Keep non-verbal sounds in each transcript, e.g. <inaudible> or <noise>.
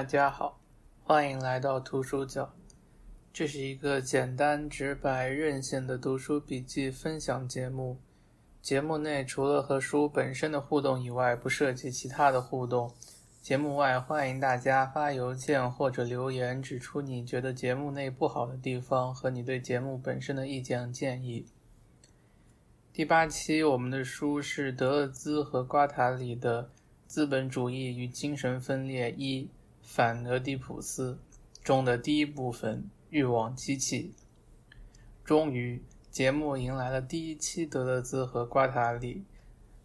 大家好，欢迎来到图书角。这是一个简单直白、任性的读书笔记分享节目。节目内除了和书本身的互动以外，不涉及其他的互动。节目外，欢迎大家发邮件或者留言，指出你觉得节目内不好的地方和你对节目本身的意见建议。第八期，我们的书是德勒兹和瓜塔里的《资本主义与精神分裂一》。反俄狄浦斯中的第一部分欲望机器。终于，节目迎来了第一期德勒兹和瓜塔里。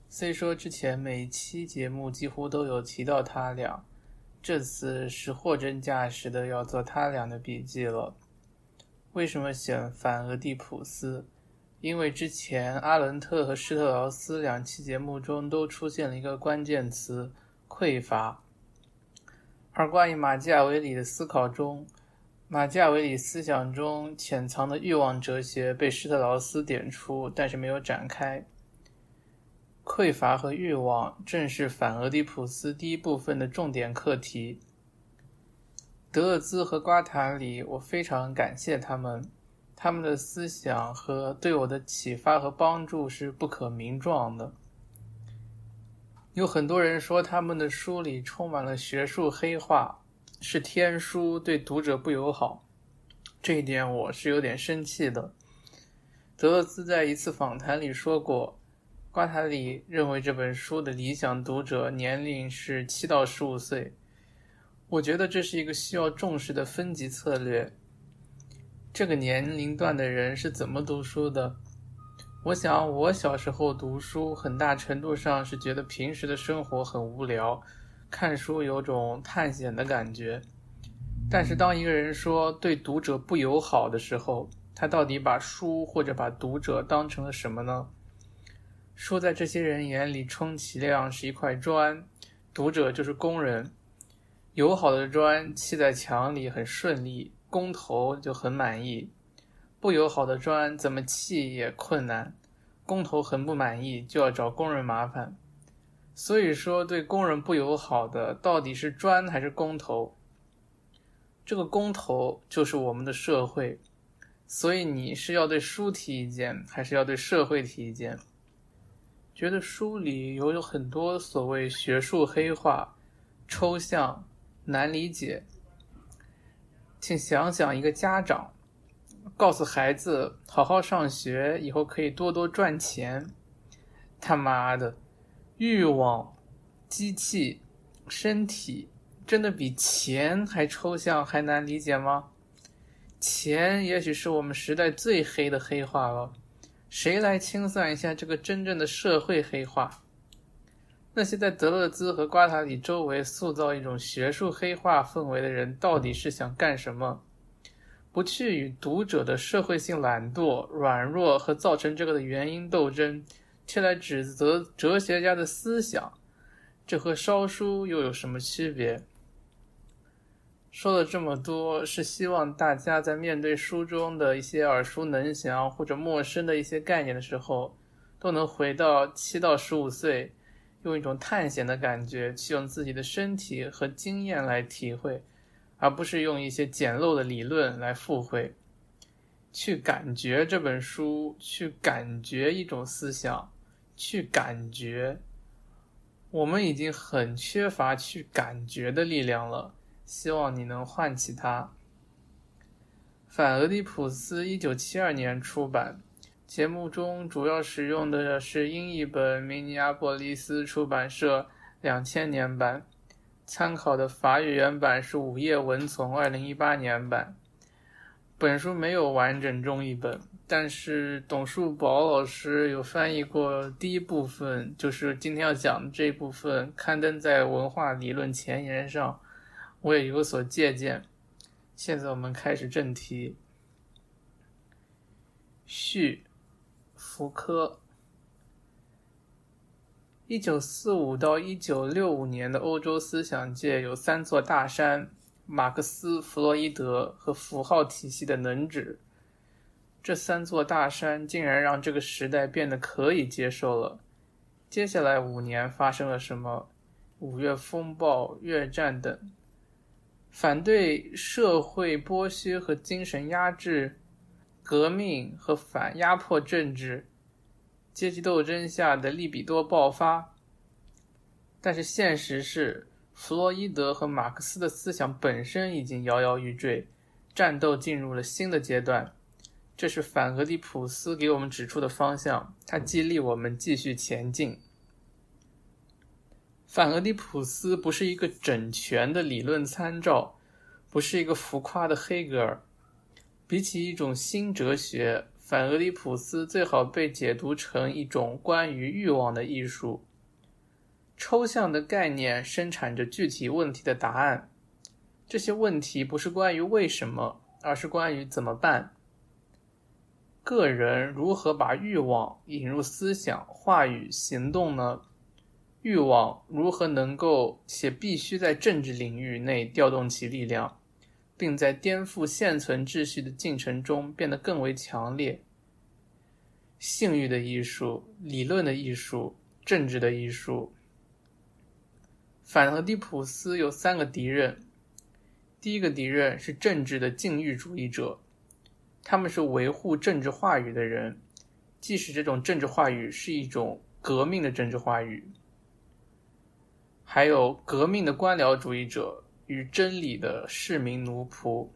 虽说之前每期节目几乎都有提到他俩，这次是货真价实的要做他俩的笔记了。为什么选反俄狄浦斯？因为之前阿伦特和施特劳斯两期节目中都出现了一个关键词：匮乏。而关于马基雅维里的思考中，马基雅维里思想中潜藏的欲望哲学被施特劳斯点出，但是没有展开。匮乏和欲望正是反俄狄浦斯第一部分的重点课题。德勒兹和瓜塔里，我非常感谢他们，他们的思想和对我的启发和帮助是不可名状的。有很多人说他们的书里充满了学术黑话，是天书，对读者不友好。这一点我是有点生气的。德勒兹在一次访谈里说过，瓜塔里认为这本书的理想读者年龄是七到十五岁。我觉得这是一个需要重视的分级策略。这个年龄段的人是怎么读书的？我想，我小时候读书，很大程度上是觉得平时的生活很无聊，看书有种探险的感觉。但是，当一个人说对读者不友好的时候，他到底把书或者把读者当成了什么呢？书在这些人眼里，充其量是一块砖，读者就是工人。友好的砖砌在墙里很顺利，工头就很满意。不友好的砖怎么砌也困难，工头很不满意，就要找工人麻烦。所以说，对工人不友好的到底是砖还是工头？这个工头就是我们的社会。所以你是要对书提意见，还是要对社会提意见？觉得书里有有很多所谓学术黑话、抽象、难理解，请想想一个家长。告诉孩子好好上学，以后可以多多赚钱。他妈的，欲望、机器、身体，真的比钱还抽象还难理解吗？钱也许是我们时代最黑的黑话了。谁来清算一下这个真正的社会黑话？那些在德勒兹和瓜塔里周围塑造一种学术黑化氛围的人，到底是想干什么？不去与读者的社会性懒惰、软弱和造成这个的原因斗争，却来指责哲学家的思想，这和烧书又有什么区别？说了这么多，是希望大家在面对书中的一些耳熟能详或者陌生的一些概念的时候，都能回到七到十五岁，用一种探险的感觉，去用自己的身体和经验来体会。而不是用一些简陋的理论来附会，去感觉这本书，去感觉一种思想，去感觉。我们已经很缺乏去感觉的力量了，希望你能唤起它。反俄狄浦斯一九七二年出版，节目中主要使用的是英译本，明尼阿波利斯出版社两千年版。参考的法语原版是午夜文丛二零一八年版。本书没有完整中译本，但是董树宝老师有翻译过第一部分，就是今天要讲的这一部分，刊登在《文化理论前沿》上，我也有所借鉴。现在我们开始正题。序，福柯。一九四五到一九六五年的欧洲思想界有三座大山：马克思、弗洛伊德和符号体系的能指。这三座大山竟然让这个时代变得可以接受了。接下来五年发生了什么？五月风暴、越战等。反对社会剥削和精神压制，革命和反压迫政治，阶级斗争下的利比多爆发。但是现实是，弗洛伊德和马克思的思想本身已经摇摇欲坠，战斗进入了新的阶段。这是反俄狄浦斯给我们指出的方向，它激励我们继续前进。反俄狄浦斯不是一个整全的理论参照，不是一个浮夸的黑格尔。比起一种新哲学，反俄狄浦斯最好被解读成一种关于欲望的艺术。抽象的概念生产着具体问题的答案，这些问题不是关于为什么，而是关于怎么办。个人如何把欲望引入思想、话语、行动呢？欲望如何能够且必须在政治领域内调动其力量，并在颠覆现存秩序的进程中变得更为强烈？性欲的艺术、理论的艺术、政治的艺术。反俄狄浦斯有三个敌人，第一个敌人是政治的禁欲主义者。他们是维护政治话语的人，即使这种政治话语是一种革命的政治话语。还有革命的官僚主义者与真理的市民奴仆。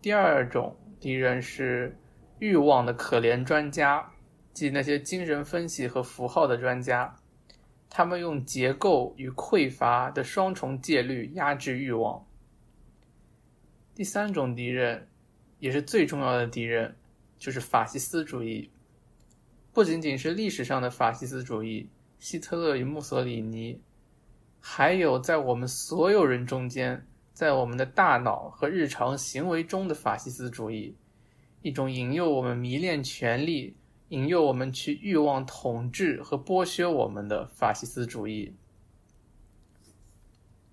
第二种敌人是欲望的可怜专家，即那些精神分析和符号的专家，他们用结构与匮乏的双重戒律压制欲望。第三种敌人，也是最重要的敌人，就是法西斯主义。不仅仅是历史上的法西斯主义，希特勒与墨索里尼，还有在我们所有人中间，在我们的大脑和日常行为中的法西斯主义，一种引诱我们迷恋权力、引诱我们去欲望统治和剥削我们的法西斯主义。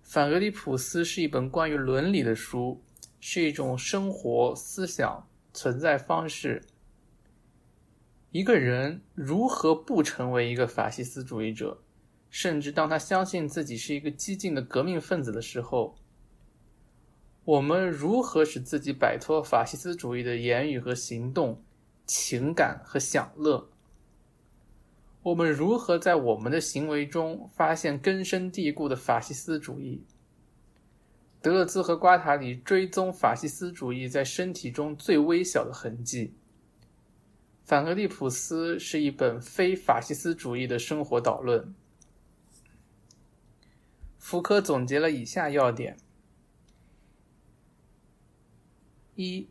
反俄狄浦斯是一本关于伦理的书。是一种生活思想存在方式。一个人如何不成为一个法西斯主义者？甚至当他相信自己是一个激进的革命分子的时候，我们如何使自己摆脱法西斯主义的言语和行动、情感和享乐？我们如何在我们的行为中发现根深蒂固的法西斯主义？德勒兹和瓜塔里追踪法西斯主义在身体中最微小的痕迹。反俄狄浦斯是一本非法西斯主义的生活导论。福柯总结了以下要点：一、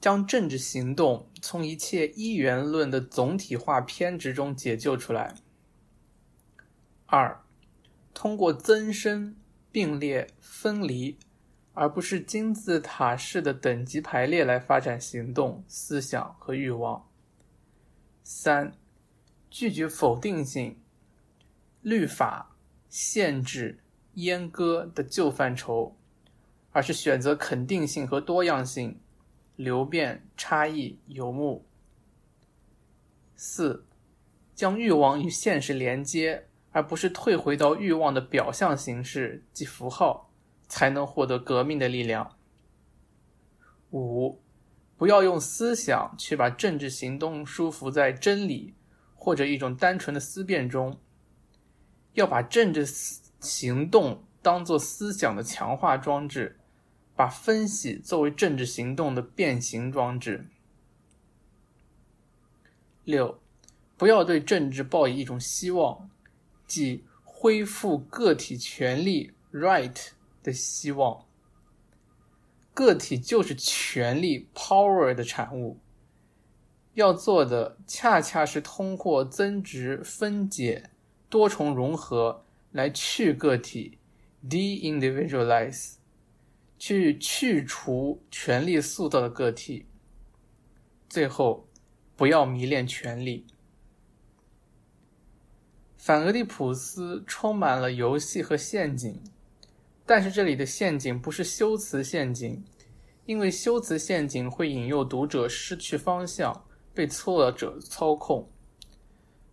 将政治行动从一切一元论的总体化偏执中解救出来；二、通过增生。并列分离，而不是金字塔式的等级排列来发展行动、思想和欲望。三、拒绝否定性、律法、限制、阉割的旧范畴，而是选择肯定性和多样性、流变、差异、游牧。四、将欲望与现实连接。而不是退回到欲望的表象形式及符号，才能获得革命的力量。五，不要用思想去把政治行动束缚在真理或者一种单纯的思辨中，要把政治行动当做思想的强化装置，把分析作为政治行动的变形装置。六，不要对政治抱以一种希望。即恢复个体权利 （right） 的希望。个体就是权力 （power） 的产物。要做的恰恰是通过增值、分解、多重融合来去个体 （de-individualize），去去除权力塑造的个体。最后，不要迷恋权力。反俄狄浦斯充满了游戏和陷阱，但是这里的陷阱不是修辞陷阱，因为修辞陷阱会引诱读者失去方向，被挫折操控。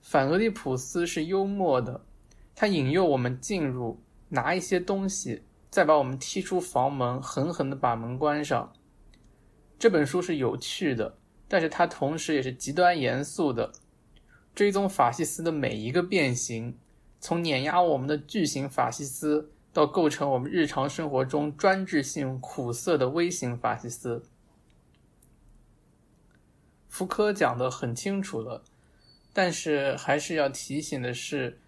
反俄狄浦斯是幽默的，他引诱我们进入拿一些东西，再把我们踢出房门，狠狠的把门关上。这本书是有趣的，但是它同时也是极端严肃的，追踪法西斯的每一个变形，从碾压我们的巨型法西斯，到构成我们日常生活中专制性苦涩的微型法西斯。福柯讲的很清楚了，但是还是要提醒的是，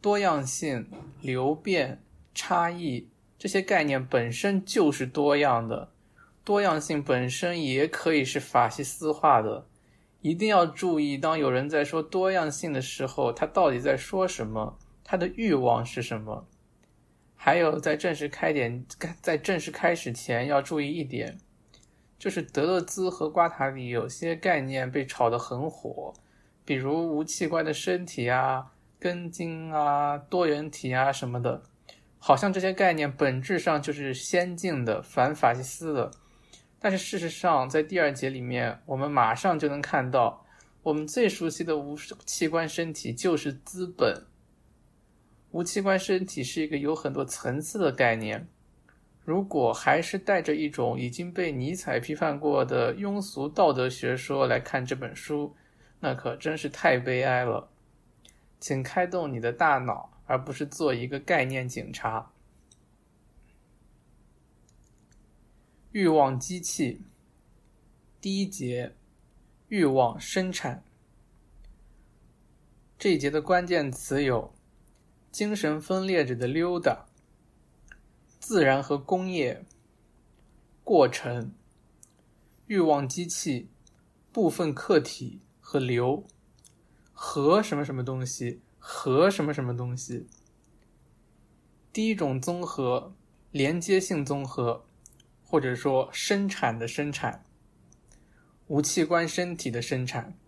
多样性、流变。差异这些概念本身就是多样的，多样性本身也可以是法西斯化的。一定要注意，当有人在说多样性的时候，他到底在说什么？他的欲望是什么？还有，在正式开点，在正式开始前要注意一点，就是德勒兹和瓜塔里有些概念被炒得很火，比如无器官的身体啊、根茎啊、多元体啊什么的。好像这些概念本质上就是先进的、反法西斯的，但是事实上，在第二节里面，我们马上就能看到，我们最熟悉的无器官身体就是资本。无器官身体是一个有很多层次的概念，如果还是带着一种已经被尼采批判过的庸俗道德学说来看这本书，那可真是太悲哀了。请开动你的大脑。而不是做一个概念警察。欲望机器，第一节，欲望生产。这一节的关键词有：精神分裂者的溜达、自然和工业、过程、欲望机器、部分客体和流和什么什么东西。和什么什么东西？第一种综合，连接性综合，或者说生产的生产，无器官身体的生产。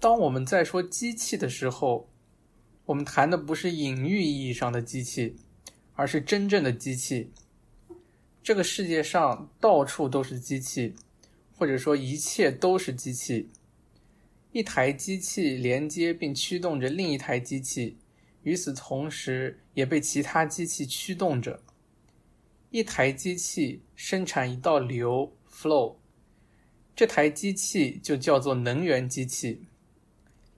当我们在说机器的时候，我们谈的不是隐喻意义上的机器，而是真正的机器。这个世界上到处都是机器，或者说一切都是机器。一台机器连接并驱动着另一台机器，与此同时也被其他机器驱动着。一台机器生产一道流 （flow），这台机器就叫做能源机器；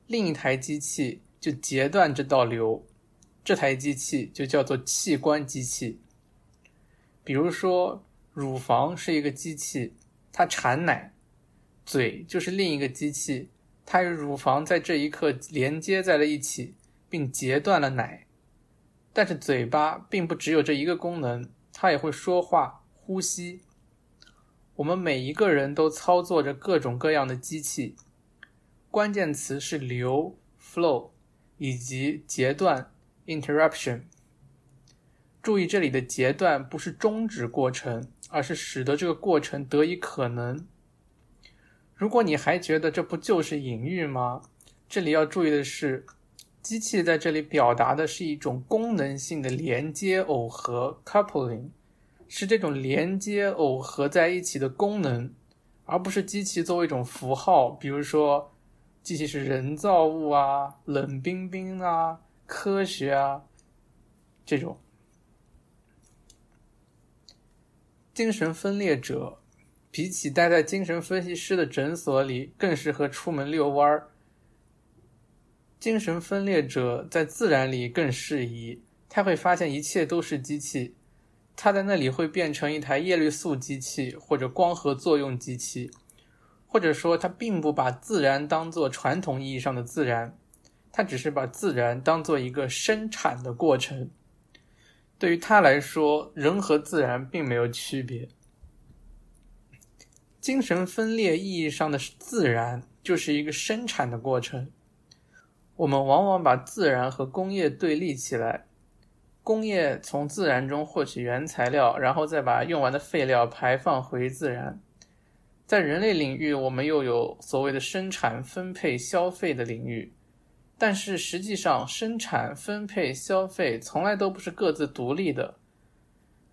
另一台机器就截断这道流，这台机器就叫做器官机器。比如说，乳房是一个机器，它产奶；嘴就是另一个机器。它与乳房在这一刻连接在了一起，并截断了奶。但是嘴巴并不只有这一个功能，它也会说话、呼吸。我们每一个人都操作着各种各样的机器，关键词是流 （flow） 以及截断 （interruption）。注意，这里的截断不是终止过程，而是使得这个过程得以可能。如果你还觉得这不就是隐喻吗？这里要注意的是，机器在这里表达的是一种功能性的连接耦合 （coupling），是这种连接耦合在一起的功能，而不是机器作为一种符号。比如说，机器是人造物啊、冷冰冰啊、科学啊这种精神分裂者。比起待在精神分析师的诊所里，更适合出门遛弯儿。精神分裂者在自然里更适宜，他会发现一切都是机器，他在那里会变成一台叶绿素机器或者光合作用机器，或者说他并不把自然当做传统意义上的自然，他只是把自然当做一个生产的过程。对于他来说，人和自然并没有区别。精神分裂意义上的自然就是一个生产的过程。我们往往把自然和工业对立起来。工业从自然中获取原材料，然后再把用完的废料排放回自然。在人类领域，我们又有所谓的生产、分配、消费的领域。但是实际上，生产、分配、消费从来都不是各自独立的。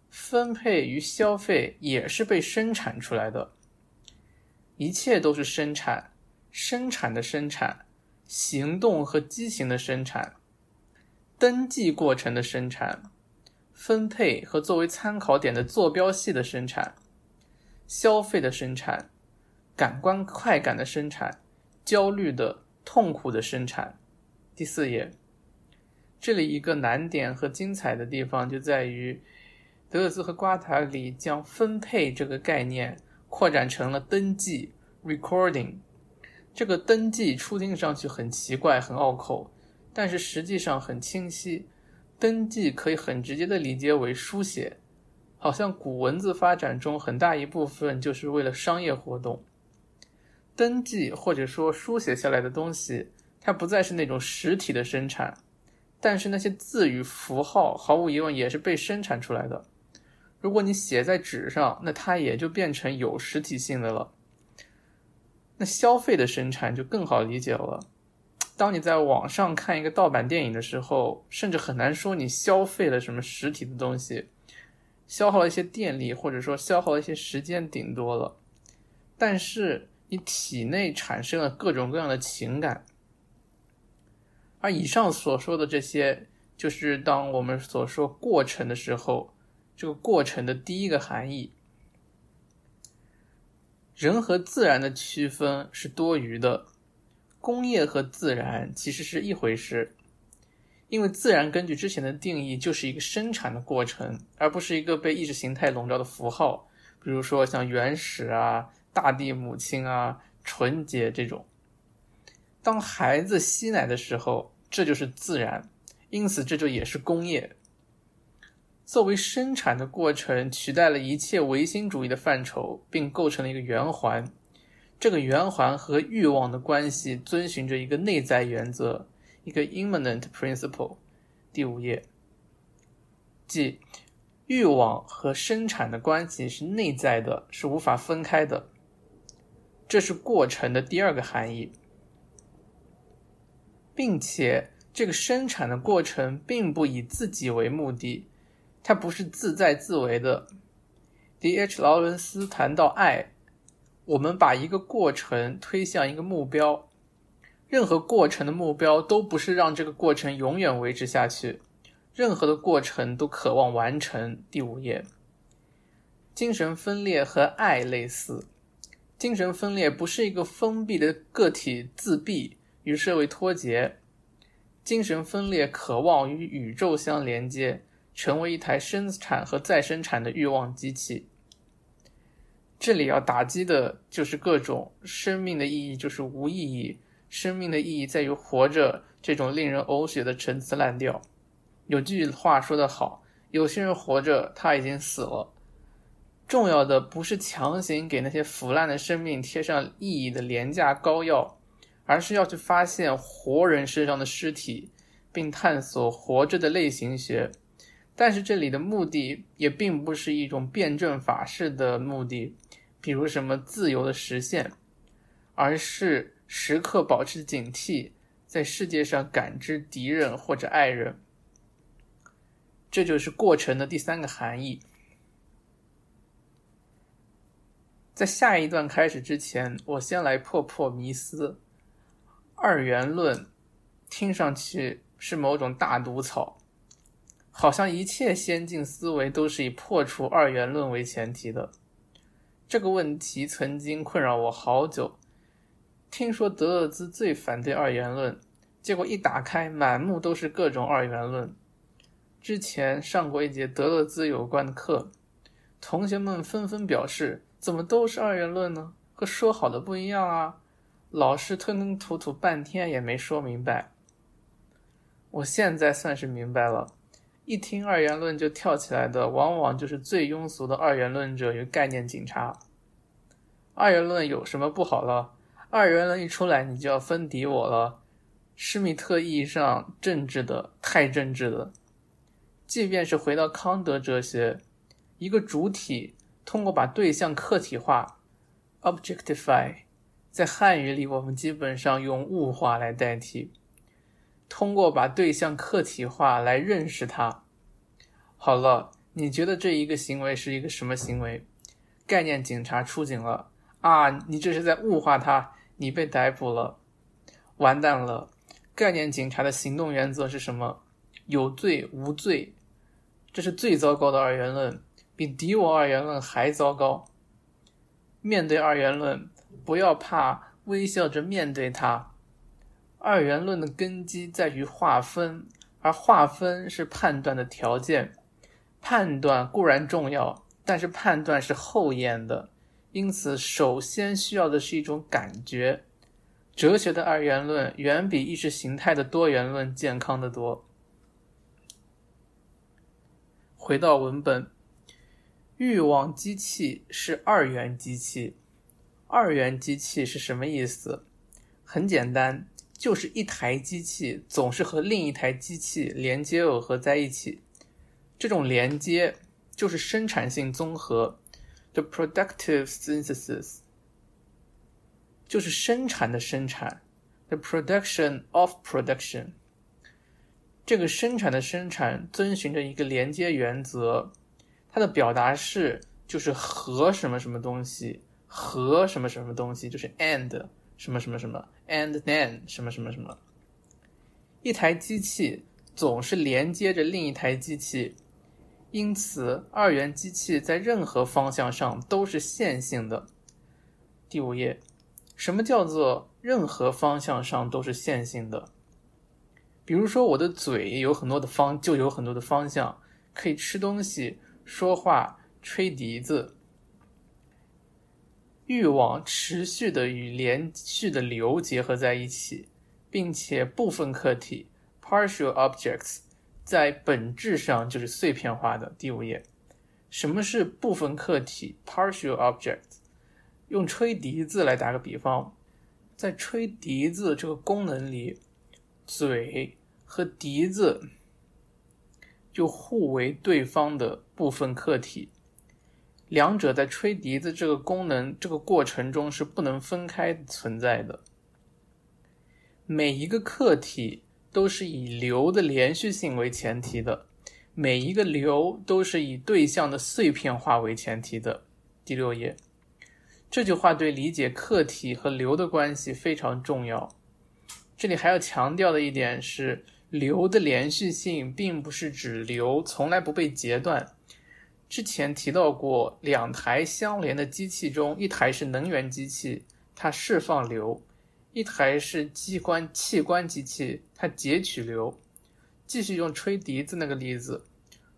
分配与消费也是被生产出来的。一切都是生产，生产的生产，行动和激情的生产。登记过程的生产、分配和作为参考点的坐标系的生产、消费的生产、感官快感的生产、焦虑的、痛苦的生产。第四页，这里一个难点和精彩的地方就在于，德勒兹和瓜塔里将分配这个概念扩展成了登记 （recording）。这个登记初听上去很奇怪、很拗口。但是实际上很清晰，登记可以很直接的理解为书写，好像古文字发展中很大一部分就是为了商业活动。登记或者说书写下来的东西，它不再是那种实体的生产，但是那些字与符号毫无疑问也是被生产出来的。如果你写在纸上，那它也就变成有实体性的了。那消费的生产就更好理解了。当你在网上看一个盗版电影的时候，甚至很难说你消费了什么实体的东西，消耗了一些电力，或者说消耗了一些时间，顶多了。但是你体内产生了各种各样的情感，而以上所说的这些，就是当我们所说过程的时候，这个过程的第一个含义。人和自然的区分是多余的。工业和自然其实是一回事，因为自然根据之前的定义就是一个生产的过程，而不是一个被意识形态笼罩的符号，比如说像原始啊、大地母亲啊、纯洁这种。当孩子吸奶的时候，这就是自然，因此这就也是工业。作为生产的过程，取代了一切唯心主义的范畴，并构成了一个圆环。这个圆环和欲望的关系遵循着一个内在原则，一个 immanent principle。第五页，即欲望和生产的关系是内在的，是无法分开的。这是过程的第二个含义，并且这个生产的过程并不以自己为目的，它不是自在自为的。D.H. 劳伦斯谈到爱。我们把一个过程推向一个目标，任何过程的目标都不是让这个过程永远维持下去，任何的过程都渴望完成。第五页，精神分裂和爱类似，精神分裂不是一个封闭的个体自闭与社会脱节，精神分裂渴望与宇宙相连接，成为一台生产和再生产的欲望机器。这里要打击的就是各种生命的意义就是无意义，生命的意义在于活着这种令人呕血的陈词滥调。有句话说得好，有些人活着他已经死了。重要的不是强行给那些腐烂的生命贴上意义的廉价膏药，而是要去发现活人身上的尸体，并探索活着的类型学。但是这里的目的也并不是一种辩证法式的目的。比如什么自由的实现，而是时刻保持警惕，在世界上感知敌人或者爱人。这就是过程的第三个含义。在下一段开始之前，我先来破破迷思。二元论听上去是某种大毒草，好像一切先进思维都是以破除二元论为前提的。这个问题曾经困扰我好久。听说德勒兹最反对二元论，结果一打开，满目都是各种二元论。之前上过一节德勒兹有关的课，同学们纷纷表示：“怎么都是二元论呢？和说好的不一样啊！”老师吞吞吐吐半天也没说明白。我现在算是明白了。一听二元论就跳起来的，往往就是最庸俗的二元论者与概念警察。二元论有什么不好了？二元论一出来，你就要分敌我了。施密特意义上政治的，太政治的。即便是回到康德哲学，一个主体通过把对象客体化 （objectify），在汉语里我们基本上用物化来代替。通过把对象客体化来认识它。好了，你觉得这一个行为是一个什么行为？概念警察出警了啊！你这是在物化他，你被逮捕了，完蛋了！概念警察的行动原则是什么？有罪无罪，这是最糟糕的二元论，比敌我二元论还糟糕。面对二元论，不要怕，微笑着面对它。二元论的根基在于划分，而划分是判断的条件。判断固然重要，但是判断是后验的，因此首先需要的是一种感觉。哲学的二元论远比意识形态的多元论健康的多。回到文本，欲望机器是二元机器。二元机器是什么意思？很简单，就是一台机器总是和另一台机器连接耦合在一起。这种连接就是生产性综合，the productive synthesis。就是生产的生产，the production of production。这个生产的生产遵循着一个连接原则，它的表达式就是和什么什么东西，和什么什么东西，就是 and 什么什么什么，and then 什么什么什么。一台机器总是连接着另一台机器，因此二元机器在任何方向上都是线性的。第五页。什么叫做任何方向上都是线性的？比如说，我的嘴有很多的方，就有很多的方向，可以吃东西、说话、吹笛子。欲望持续的与连续的流结合在一起，并且部分客体 （partial objects） 在本质上就是碎片化的。第五页，什么是部分客体 （partial objects）？用吹笛子来打个比方，在吹笛子这个功能里，嘴和笛子就互为对方的部分客体，两者在吹笛子这个功能这个过程中是不能分开存在的。每一个客体都是以流的连续性为前提的，每一个流都是以对象的碎片化为前提的。第六页。这句话对理解客体和流的关系非常重要。这里还要强调的一点是，流的连续性并不是指流从来不被截断。之前提到过，两台相连的机器中，一台是能源机器，它释放流；一台是机关器官机器，它截取流。继续用吹笛子那个例子，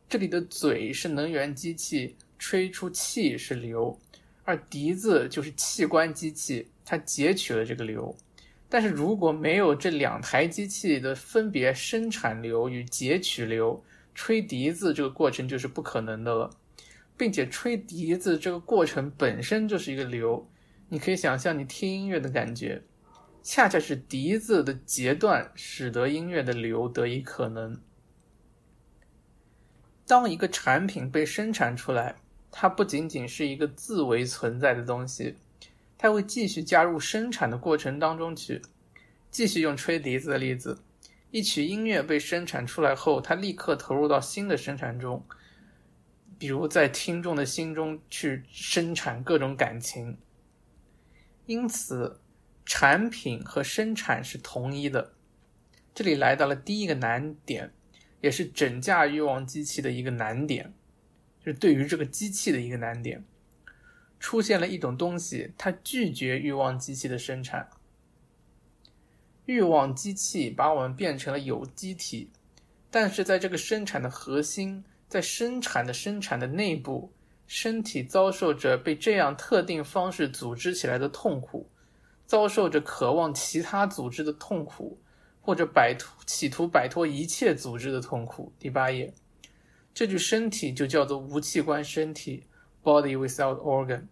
这里的嘴是能源机器，吹出气是流。而笛子就是器官机器，它截取了这个流。但是如果没有这两台机器的分别生产流与截取流，吹笛子这个过程就是不可能的了。并且吹笛子这个过程本身就是一个流，你可以想象你听音乐的感觉，恰恰是笛子的截断使得音乐的流得以可能。当一个产品被生产出来。它不仅仅是一个自为存在的东西，它会继续加入生产的过程当中去。继续用吹笛子的例子，一曲音乐被生产出来后，它立刻投入到新的生产中，比如在听众的心中去生产各种感情。因此，产品和生产是同一的。这里来到了第一个难点，也是整架欲望机器的一个难点。就是对于这个机器的一个难点，出现了一种东西，它拒绝欲望机器的生产。欲望机器把我们变成了有机体，但是在这个生产的核心，在生产的生产的内部，身体遭受着被这样特定方式组织起来的痛苦，遭受着渴望其他组织的痛苦，或者摆脱企图摆脱一切组织的痛苦。第八页。这具身体就叫做无器官身体 （body without organ）。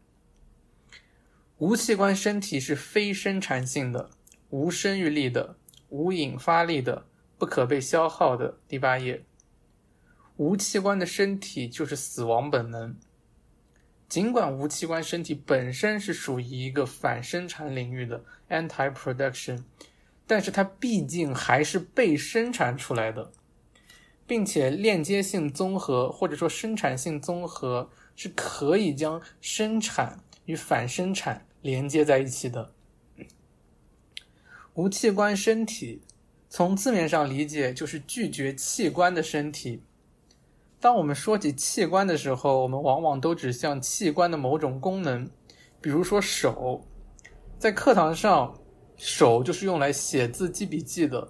无器官身体是非生产性的、无生育力的、无引发力的、不可被消耗的。第八页，无器官的身体就是死亡本能。尽管无器官身体本身是属于一个反生产领域的 （anti-production），但是它毕竟还是被生产出来的。并且链接性综合或者说生产性综合是可以将生产与反生产连接在一起的。无器官身体从字面上理解，就是拒绝器官的身体。当我们说起器官的时候，我们往往都指向器官的某种功能，比如说手。在课堂上，手就是用来写字、记笔记的。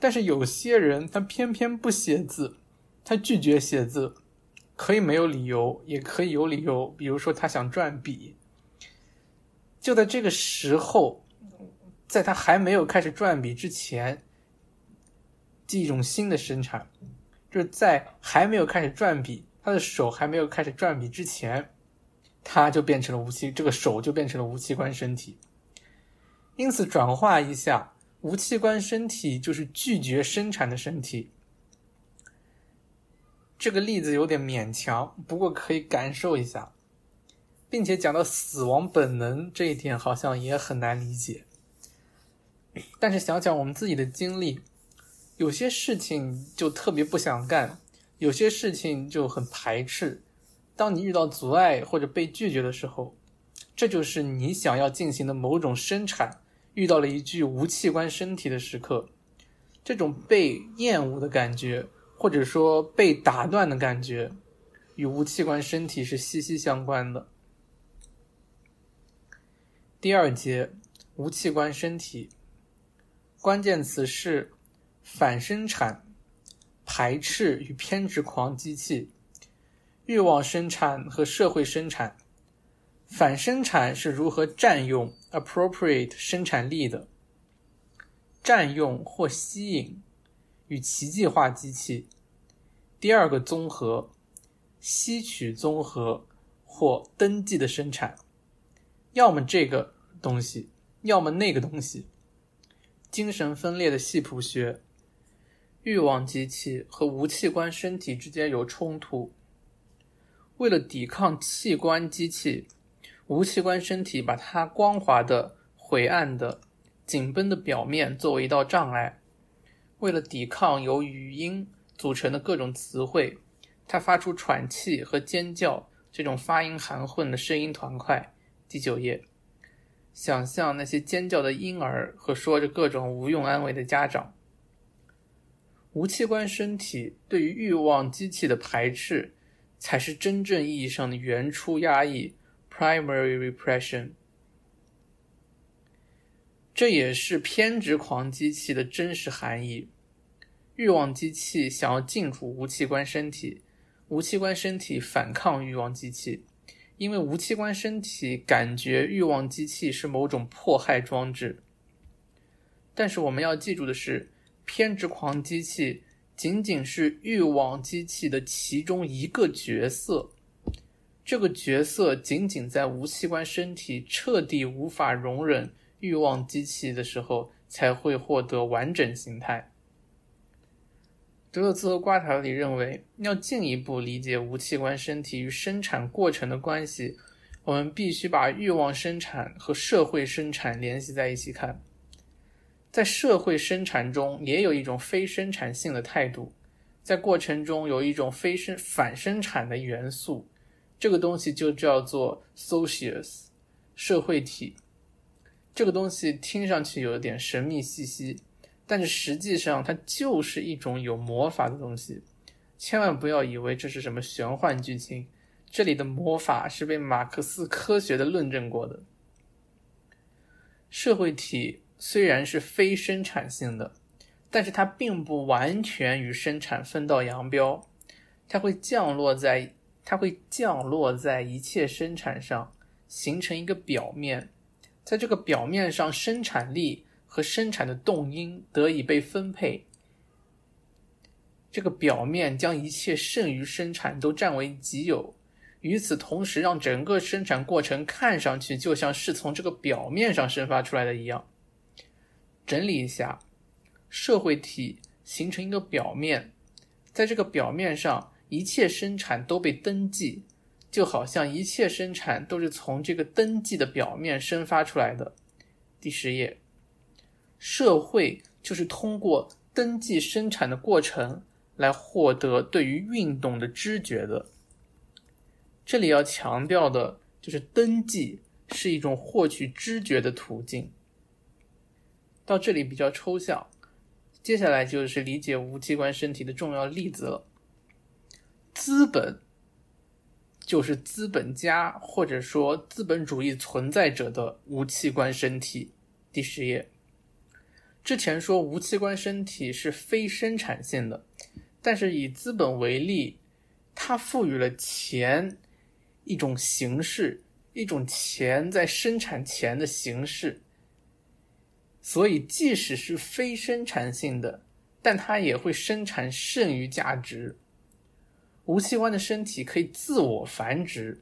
但是有些人他偏偏不写字，他拒绝写字，可以没有理由，也可以有理由。比如说他想转笔。就在这个时候，在他还没有开始转笔之前，一种新的生产，就是在还没有开始转笔，他的手还没有开始转笔之前，他就变成了无器，这个手就变成了无器官身体。因此，转化一下，无器官身体就是拒绝生产的身体。这个例子有点勉强，不过可以感受一下。并且讲到死亡本能这一点，好像也很难理解。但是想想我们自己的经历，有些事情就特别不想干，有些事情就很排斥。当你遇到阻碍或者被拒绝的时候，这就是你想要进行的某种生产遇到了一具无器官身体的时刻。这种被厌恶的感觉，或者说被打断的感觉，与无器官身体是息息相关的。第二节，无器官身体，关键词是反生产、排斥与偏执狂机器、欲望生产和社会生产。反生产是如何占用 （appropriate） 生产力的？占用或吸引与奇迹化机器。第二个综合，吸取综合或登记的生产。要么这个东西，要么那个东西。精神分裂的系谱学，欲望机器和无器官身体之间有冲突。为了抵抗器官机器，无器官身体把它光滑的、晦暗的、紧绷的表面作为一道障碍。为了抵抗由语音组成的各种词汇，它发出喘气和尖叫这种发音含混的声音团块。第九页，想象那些尖叫的婴儿和说着各种无用安慰的家长。无器官身体对于欲望机器的排斥，才是真正意义上的原初压抑 （primary repression）。这也是偏执狂机器的真实含义。欲望机器想要进入无器官身体，无器官身体反抗欲望机器。因为无器官身体感觉欲望机器是某种迫害装置，但是我们要记住的是，偏执狂机器仅仅是欲望机器的其中一个角色，这个角色仅仅在无器官身体彻底无法容忍欲望机器的时候才会获得完整形态。德勒兹和瓜塔里认为，要进一步理解无器官身体与生产过程的关系，我们必须把欲望生产和社会生产联系在一起看。在社会生产中，也有一种非生产性的态度，在过程中有一种非生反生产的元素，这个东西就叫做 socius 社会体。这个东西听上去有点神秘兮兮。但是实际上，它就是一种有魔法的东西，千万不要以为这是什么玄幻剧情。这里的魔法是被马克思科学的论证过的。社会体虽然是非生产性的，但是它并不完全与生产分道扬镳，它会降落在它会降落在一切生产上，形成一个表面，在这个表面上，生产力。和生产的动因得以被分配，这个表面将一切剩余生产都占为己有，与此同时，让整个生产过程看上去就像是从这个表面上生发出来的一样。整理一下，社会体形成一个表面，在这个表面上，一切生产都被登记，就好像一切生产都是从这个登记的表面生发出来的。第十页。社会就是通过登记生产的过程来获得对于运动的知觉的。这里要强调的就是登记是一种获取知觉的途径。到这里比较抽象，接下来就是理解无器官身体的重要例子了。资本就是资本家或者说资本主义存在者的无器官身体。第十页，之前说无器官身体是非生产性的，但是以资本为例，它赋予了钱一种形式，一种钱在生产钱的形式。所以，即使是非生产性的，但它也会生产剩余价值。无器官的身体可以自我繁殖。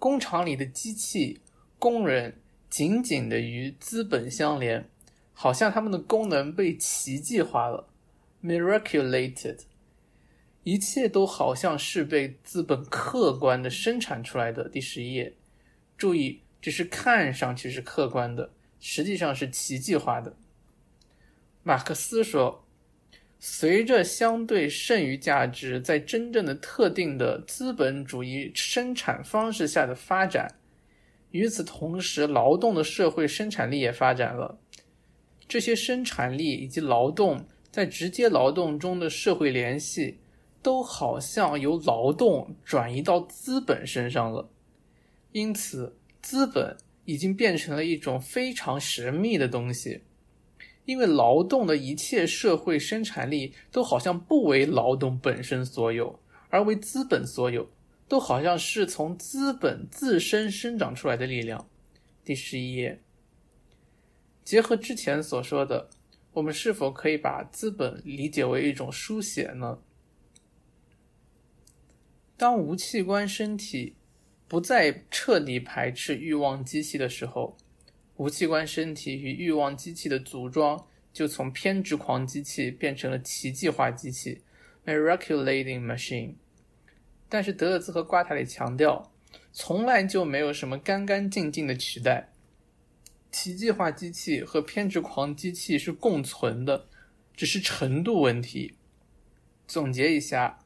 工厂里的机器、工人紧紧的与资本相连，好像他们的功能被奇迹化了 （miraculated）。一切都好像是被资本客观的生产出来的。第十一页，注意，只是看上去是客观的。实际上是奇迹化的。马克思说，随着相对剩余价值在真正的特定的资本主义生产方式下的发展，与此同时，劳动的社会生产力也发展了。这些生产力以及劳动在直接劳动中的社会联系，都好像由劳动转移到资本身上了。因此，资本。已经变成了一种非常神秘的东西，因为劳动的一切社会生产力都好像不为劳动本身所有，而为资本所有，都好像是从资本自身生长出来的力量。第十一页，结合之前所说的，我们是否可以把资本理解为一种书写呢？当无器官身体。不再彻底排斥欲望机器的时候，无器官身体与欲望机器的组装就从偏执狂机器变成了奇迹化机器 （miraculating machine）。但是德勒兹和瓜塔里强调，从来就没有什么干干净净的取代。奇迹化机器和偏执狂机器是共存的，只是程度问题。总结一下，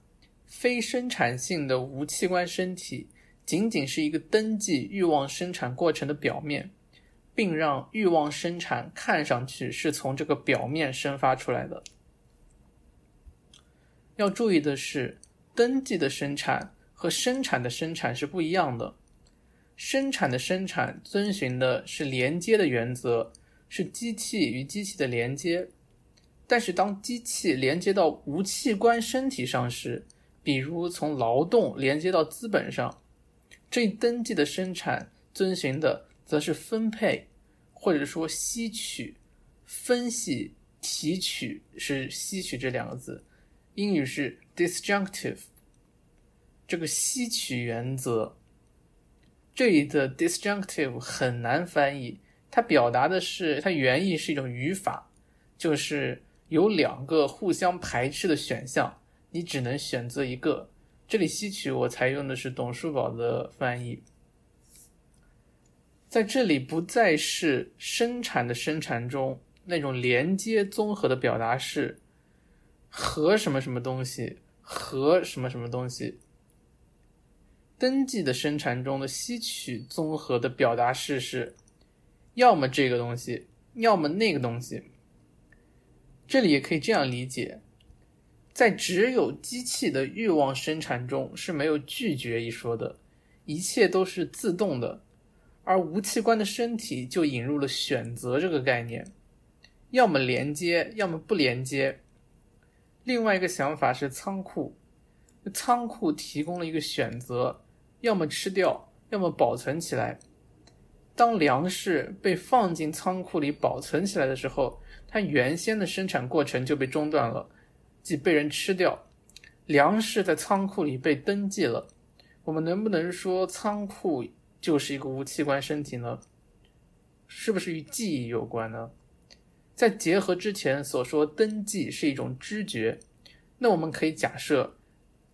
非生产性的无器官身体。仅仅是一个登记欲望生产过程的表面，并让欲望生产看上去是从这个表面生发出来的。要注意的是，登记的生产和生产的生产是不一样的。生产的生产遵循的是连接的原则，是机器与机器的连接。但是，当机器连接到无器官身体上时，比如从劳动连接到资本上。这一登记的生产遵循的则是分配，或者说吸取、分析、提取是吸取这两个字，英语是 disjunctive。这个吸取原则，这里的 disjunctive 很难翻译，它表达的是它原意是一种语法，就是有两个互相排斥的选项，你只能选择一个。这里吸取我采用的是董书宝的翻译，在这里不再是生产的生产中那种连接综合的表达式和什么什么东西和什么什么东西，登记的生产中的吸取综合的表达式是要么这个东西，要么那个东西。这里也可以这样理解。在只有机器的欲望生产中是没有拒绝一说的，一切都是自动的，而无器官的身体就引入了选择这个概念，要么连接，要么不连接。另外一个想法是仓库，仓库提供了一个选择，要么吃掉，要么保存起来。当粮食被放进仓库里保存起来的时候，它原先的生产过程就被中断了。即被人吃掉，粮食在仓库里被登记了。我们能不能说仓库就是一个无器官身体呢？是不是与记忆有关呢？在结合之前所说，登记是一种知觉，那我们可以假设，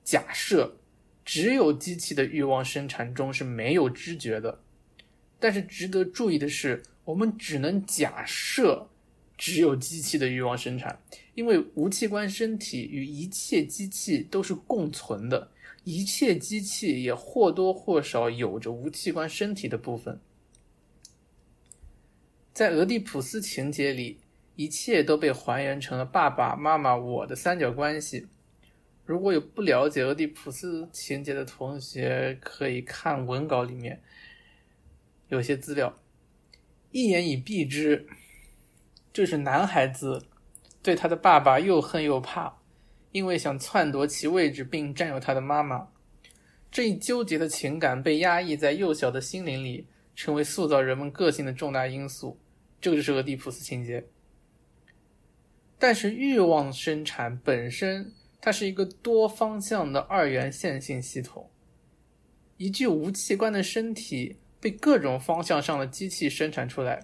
假设只有机器的欲望生产中是没有知觉的。但是值得注意的是，我们只能假设。只有机器的欲望生产，因为无器官身体与一切机器都是共存的，一切机器也或多或少有着无器官身体的部分。在俄狄浦斯情节里，一切都被还原成了爸爸妈妈我的三角关系。如果有不了解俄狄浦斯情节的同学，可以看文稿里面有些资料，一言以蔽之，就是男孩子对他的爸爸又恨又怕，因为想篡夺其位置并占有他的妈妈。这一纠结的情感被压抑在幼小的心灵里，成为塑造人们个性的重大因素。这个就是俄狄浦斯情节。但是欲望生产本身，它是一个多方向的二元线性系统。一具无器官的身体被各种方向上的机器生产出来，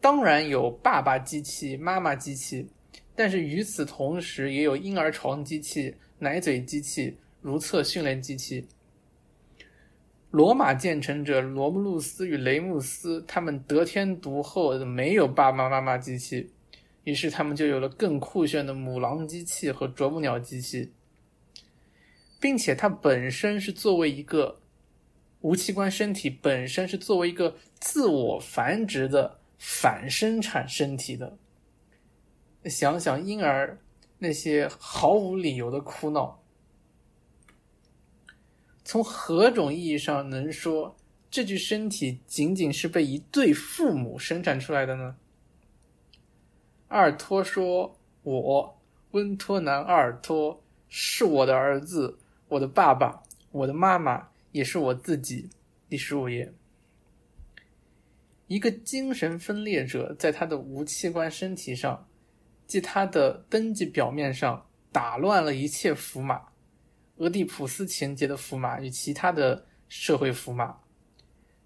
当然有爸爸机器、妈妈机器，但是与此同时也有婴儿床机器、奶嘴机器。如厕训练机器。罗马建成者罗慕路斯与雷穆斯，他们得天独厚的，没有爸爸妈妈机器，于是他们就有了更酷炫的母狼机器和啄木鸟机器，并且它本身是作为一个无器官身体，本身是作为一个自我繁殖的反生产身体的。想想婴儿那些毫无理由的哭闹。从何种意义上能说这具身体仅仅是被一对父母生产出来的呢？阿尔托说：“我温托南阿尔托是我的儿子，我的爸爸，我的妈妈，也是我自己。”第十五页，一个精神分裂者在他的无器官身体上，即他的登记表面上打乱了一切符码。俄狄浦斯情节的符码与其他的社会符码，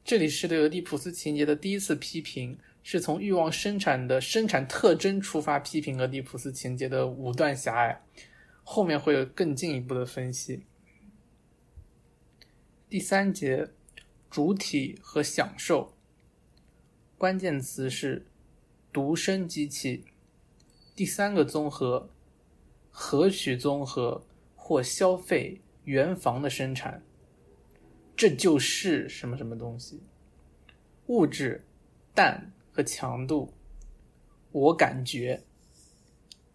这里是对俄狄浦斯情节的第一次批评，是从欲望生产的生产特征出发批评俄狄浦斯情节的武断狭隘，后面会有更进一步的分析。第三节，主体和享受，关键词是独生机器。第三个综合，合取综合。或消费原房的生产，这就是什么什么东西？物质、氮和强度，我感觉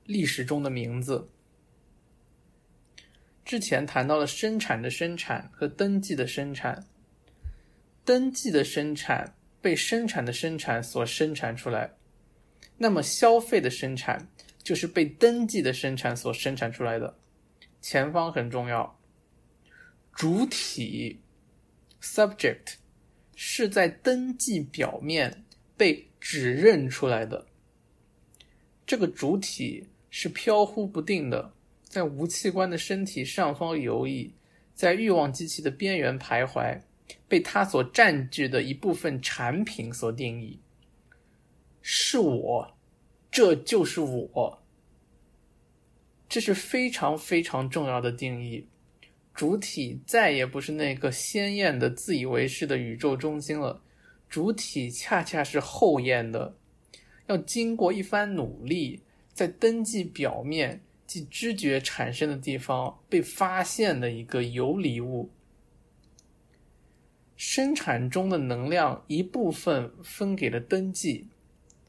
历史中的名字。之前谈到了生产的生产和登记的生产，登记的生产被生产的生产所生产出来，那么消费的生产就是被登记的生产所生产出来的。前方很重要，主体 （subject） 是在登记表面被指认出来的。这个主体是飘忽不定的，在无器官的身体上方游弋，在欲望机器的边缘徘徊，被它所占据的一部分产品所定义。是我，这就是我。这是非常非常重要的定义，主体再也不是那个鲜艳的、自以为是的宇宙中心了，主体恰恰是后验的，要经过一番努力，在登记表面即知觉产生的地方被发现的一个游离物。生产中的能量一部分分给了登记，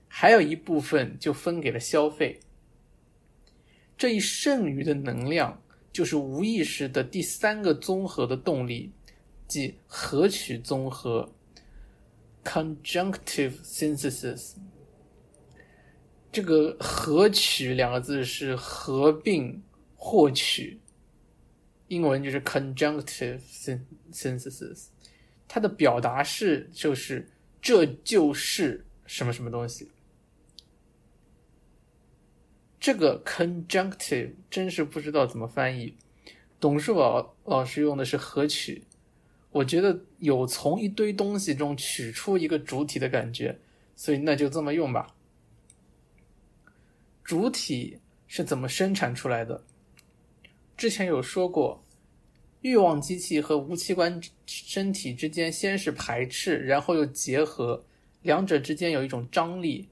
还有一部分就分给了消费。这一剩余的能量就是无意识的第三个综合的动力，即合取综合 （conjunctive synthesis）。这个“合取”两个字是合并获取，英文就是 conjunctive synthesis。它的表达式就是这就是什么什么东西。这个 conjunctive 真是不知道怎么翻译。董树宝老师用的是合取，我觉得有从一堆东西中取出一个主体的感觉，所以那就这么用吧。主体是怎么生产出来的？之前有说过，欲望机器和无器官身体之间先是排斥，然后又结合，两者之间有一种张力。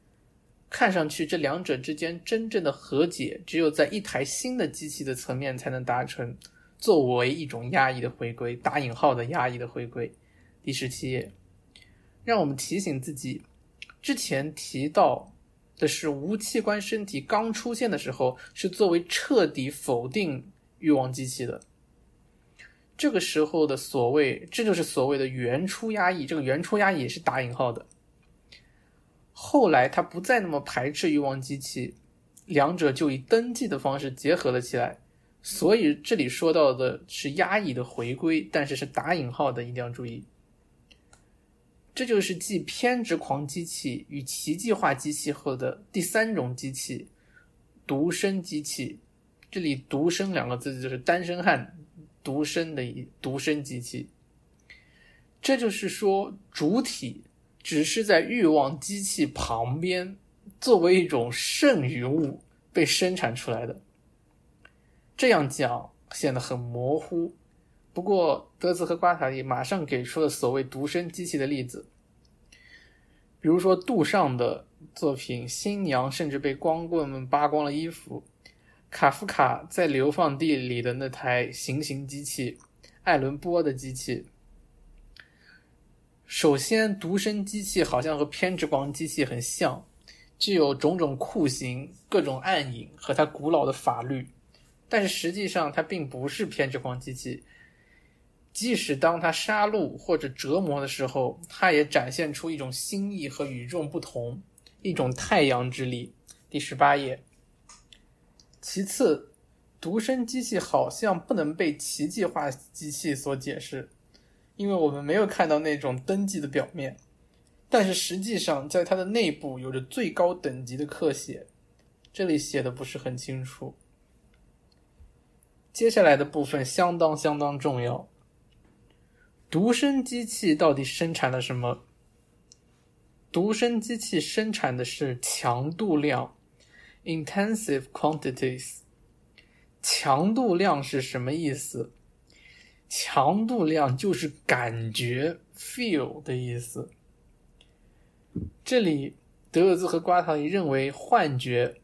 看上去，这两者之间真正的和解，只有在一台新的机器的层面才能达成，作为一种压抑的回归（打引号的压抑的回归）。第十七页，让我们提醒自己，之前提到的是无器官身体刚出现的时候是作为彻底否定欲望机器的。这个时候的所谓，这就是所谓的原初压抑。这个原初压抑也是打引号的。后来他不再那么排斥欲望机器，两者就以登记的方式结合了起来。所以这里说到的是压抑的回归，但是是打引号的，一定要注意。这就是继偏执狂机器与奇迹化机器后的第三种机器——独身机器。这里“独身”两个字就是单身汉。独身的一独身机器，这就是说，主体只是在欲望机器旁边，作为一种剩余物被生产出来的。这样讲显得很模糊。不过，德兹和瓜塔利马上给出了所谓独身机器的例子，比如说杜尚的作品《新娘》，甚至被光棍们扒光了衣服。卡夫卡在流放地里的那台行刑机器，艾伦波的机器。首先，独身机器好像和偏执狂机器很像，具有种种酷刑、各种暗影和它古老的法律。但是实际上，它并不是偏执狂机器。即使当他杀戮或者折磨的时候，他也展现出一种心意和与众不同，一种太阳之力。第十八页。其次，独身机器好像不能被奇迹化机器所解释，因为我们没有看到那种登记的表面。但是实际上，在它的内部有着最高等级的刻写，这里写的不是很清楚。接下来的部分相当相当重要。独身机器到底生产了什么？独身机器生产的是强度量。Intensive quantities，强度量是什么意思？强度量就是感觉 feel 的意思。这里德尔兹和瓜塔里认为幻觉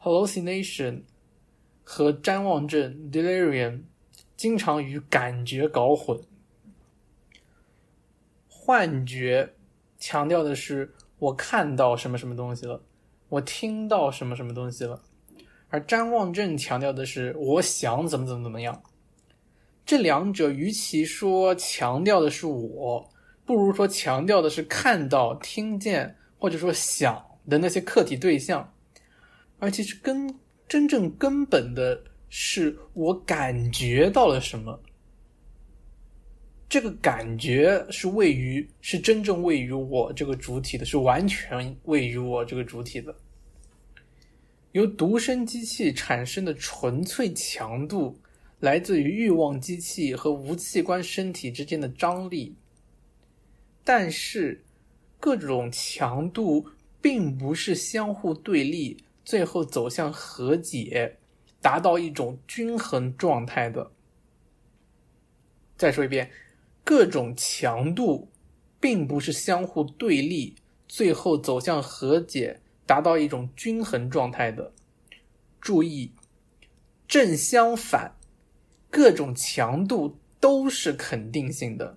hallucination 和谵妄症 delirium 经常与感觉搞混。幻觉强调的是我看到什么什么东西了。我听到什么什么东西了，而谵妄症强调的是我想怎么怎么怎么样。这两者与其说强调的是我，不如说强调的是看到、听见或者说想的那些客体对象。而其实根真正根本的是我感觉到了什么。这个感觉是位于，是真正位于我这个主体的，是完全位于我这个主体的。由独身机器产生的纯粹强度，来自于欲望机器和无器官身体之间的张力。但是，各种强度并不是相互对立，最后走向和解，达到一种均衡状态的。再说一遍，各种强度并不是相互对立，最后走向和解。达到一种均衡状态的，注意，正相反，各种强度都是肯定性的。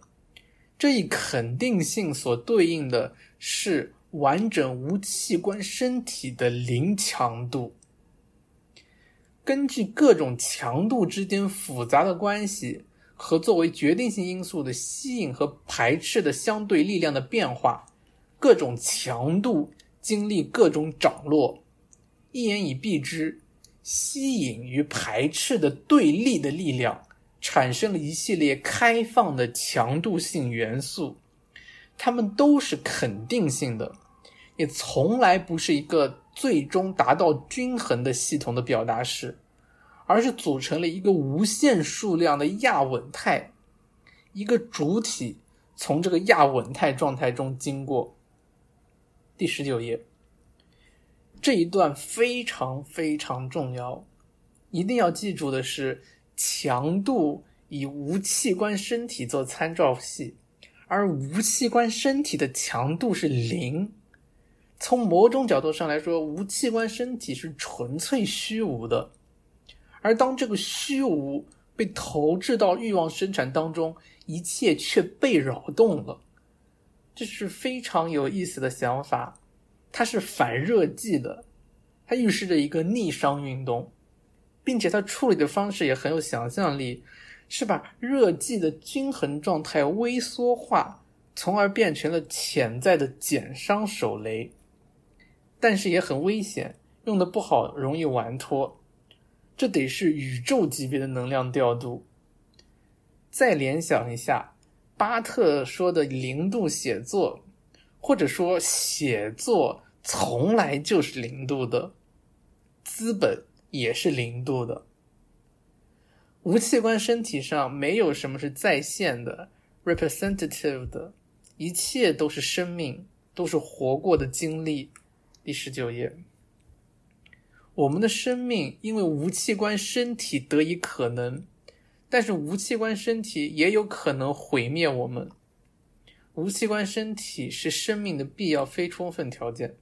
这一肯定性所对应的是完整无器官身体的零强度。根据各种强度之间复杂的关系和作为决定性因素的吸引和排斥的相对力量的变化，各种强度。经历各种涨落，一言以蔽之，吸引与排斥的对立的力量，产生了一系列开放的强度性元素，它们都是肯定性的，也从来不是一个最终达到均衡的系统的表达式，而是组成了一个无限数量的亚稳态，一个主体从这个亚稳态状态中经过。第十九页，这一段非常非常重要，一定要记住的是，强度以无器官身体做参照系，而无器官身体的强度是零。从某种角度上来说，无器官身体是纯粹虚无的，而当这个虚无被投掷到欲望生产当中，一切却被扰动了。这是非常有意思的想法，它是反热季的，它预示着一个逆商运动，并且它处理的方式也很有想象力，是把热季的均衡状态微缩化，从而变成了潜在的减伤手雷，但是也很危险，用的不好容易玩脱，这得是宇宙级别的能量调度。再联想一下，巴特说的零度写作。或者说，写作从来就是零度的，资本也是零度的。无器官身体上没有什么是在线的、representative 的，一切都是生命，都是活过的经历。第十九页，我们的生命因为无器官身体得以可能，但是无器官身体也有可能毁灭我们。无器官身体是生命的必要非充分条件。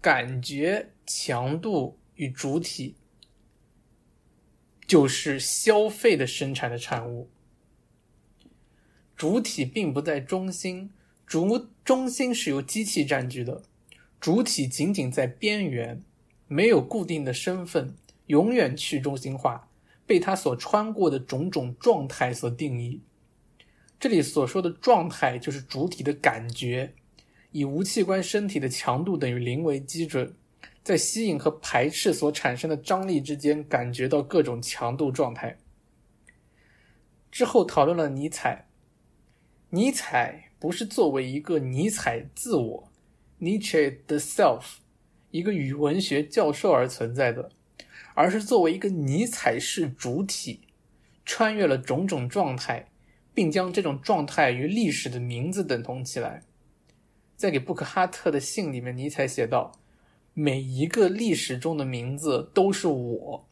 感觉强度与主体就是消费的生产的产物。主体并不在中心，主中心是由机器占据的，主体仅仅在边缘，没有固定的身份，永远去中心化，被他所穿过的种种状态所定义。这里所说的状态就是主体的感觉，以无器官身体的强度等于零为基准，在吸引和排斥所产生的张力之间感觉到各种强度状态。之后讨论了尼采，尼采不是作为一个尼采自我 （Nietzsche the self） 一个语文学教授而存在的，而是作为一个尼采式主体，穿越了种种状态。并将这种状态与历史的名字等同起来。在给布克哈特的信里面，尼采写道：“每一个历史中的名字都是我。”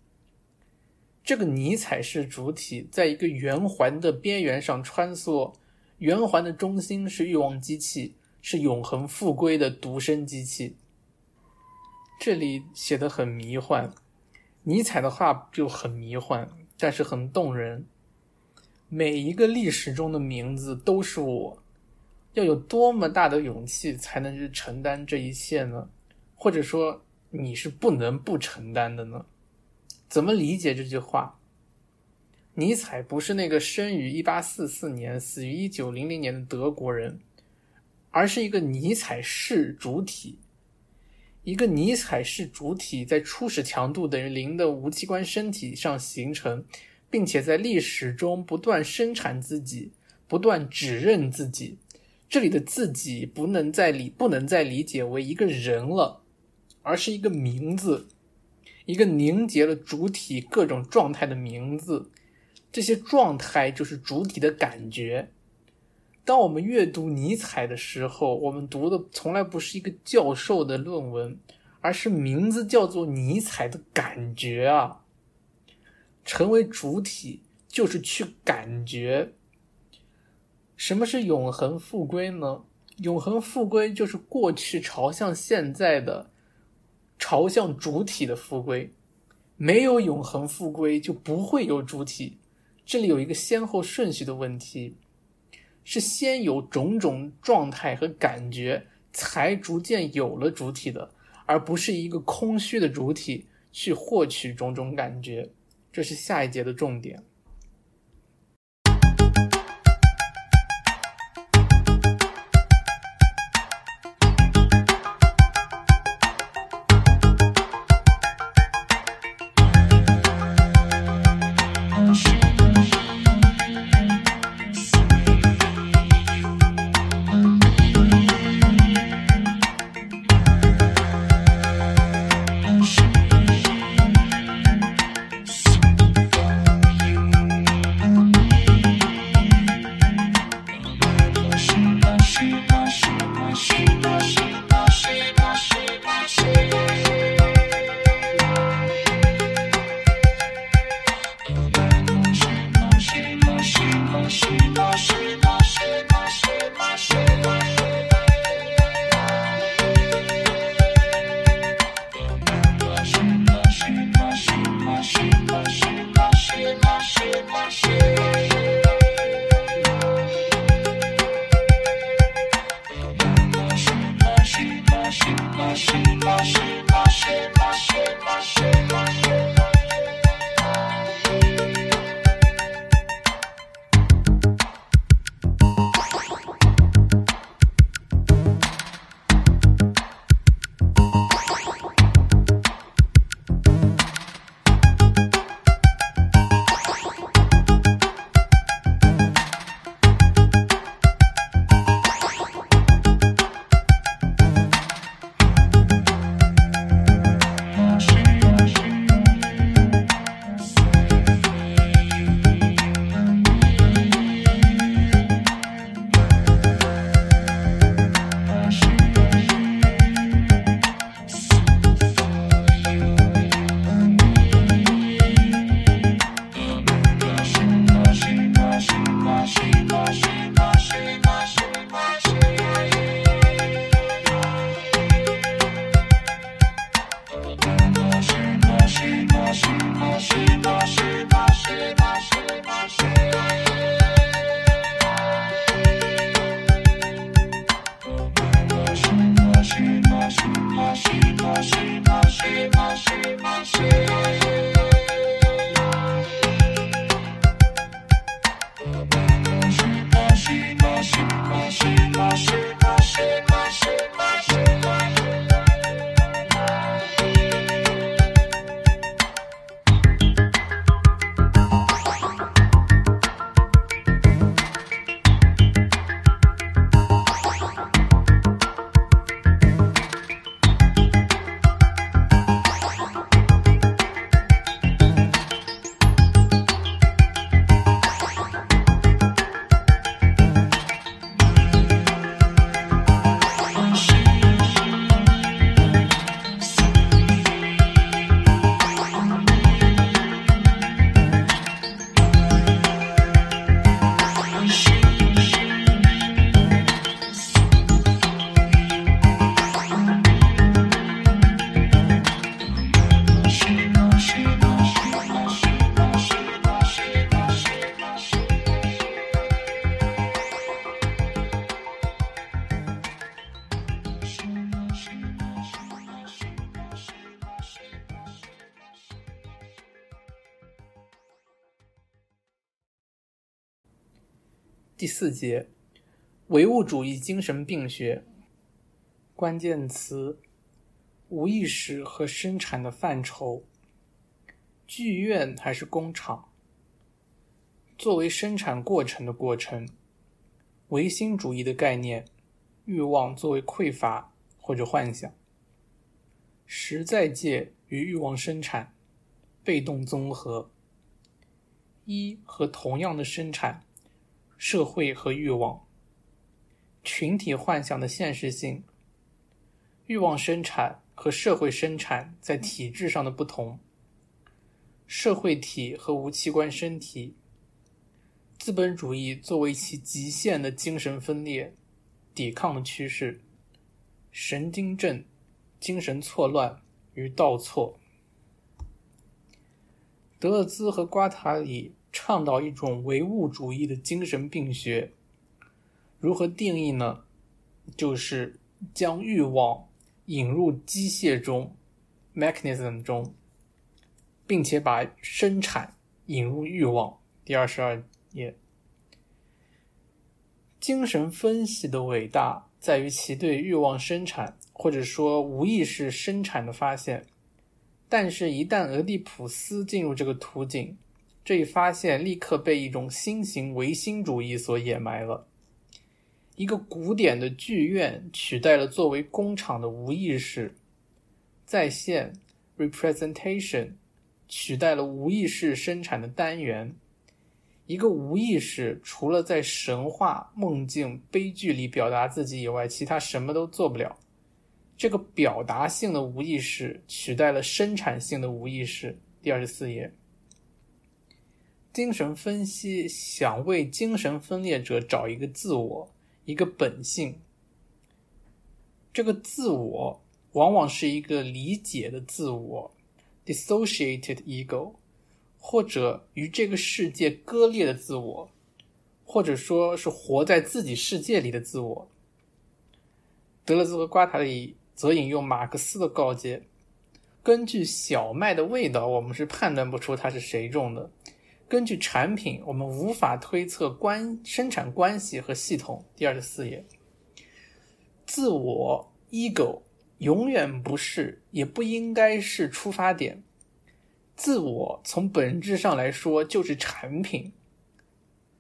这个尼采式主体，在一个圆环的边缘上穿梭，圆环的中心是欲望机器，是永恒复归的独身机器。这里写的很迷幻，尼采的话就很迷幻，但是很动人。每一个历史中的名字都是我，要有多么大的勇气才能去承担这一切呢？或者说你是不能不承担的呢？怎么理解这句话？尼采不是那个生于一八四四年、死于一九零零年的德国人，而是一个尼采式主体，一个尼采式主体在初始强度等于零的无器官身体上形成。并且在历史中不断生产自己，不断指认自己。这里的自己不能再理不能再理解为一个人了，而是一个名字，一个凝结了主体各种状态的名字。这些状态就是主体的感觉。当我们阅读尼采的时候，我们读的从来不是一个教授的论文，而是名字叫做尼采的感觉啊。成为主体就是去感觉。什么是永恒复归呢？永恒复归就是过去朝向现在的，朝向主体的复归。没有永恒复归，就不会有主体。这里有一个先后顺序的问题，是先有种种状态和感觉，才逐渐有了主体的，而不是一个空虚的主体去获取种种感觉。这是下一节的重点。四节，唯物主义精神病学。关键词：无意识和生产的范畴。剧院还是工厂？作为生产过程的过程。唯心主义的概念：欲望作为匮乏或者幻想。实在界与欲望生产，被动综合。一和同样的生产，社会和欲望。群体幻想的现实性。欲望生产和社会生产在体制上的不同。社会体和无器官身体。资本主义作为其极限的精神分裂、抵抗的趋势。神经症、精神错乱与倒错。德勒兹和瓜塔里。倡导一种唯物主义的精神病学，如何定义呢？就是将欲望引入机械中 （mechanism 中），并且把生产引入欲望。第二十二页，精神分析的伟大在于其对欲望生产或者说无意识生产的发现，但是，一旦俄狄浦斯进入这个图景。这一发现立刻被一种新型唯心主义所掩埋了。一个古典的剧院取代了作为工厂的无意识在线 （representation） 取代了无意识生产的单元。一个无意识除了在神话、梦境、悲剧里表达自己以外，其他什么都做不了。这个表达性的无意识取代了生产性的无意识。第二十四页。精神分析想为精神分裂者找一个自我，一个本性。这个自我往往是一个理解的自我 （dissociated ego），或者与这个世界割裂的自我，或者说是活在自己世界里的自我。德勒兹和瓜塔里则引用马克思的告诫：根据小麦的味道，我们是判断不出它是谁种的。根据产品，我们无法推测关生产关系和系统。第二十四页，自我 （ego） 永远不是，也不应该是出发点。自我从本质上来说就是产品，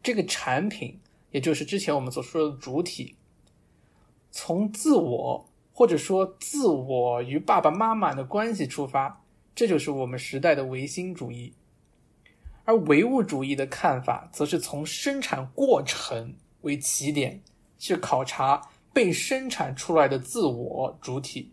这个产品也就是之前我们所说的主体。从自我或者说自我与爸爸妈妈的关系出发，这就是我们时代的唯心主义。而唯物主义的看法，则是从生产过程为起点，去考察被生产出来的自我主体。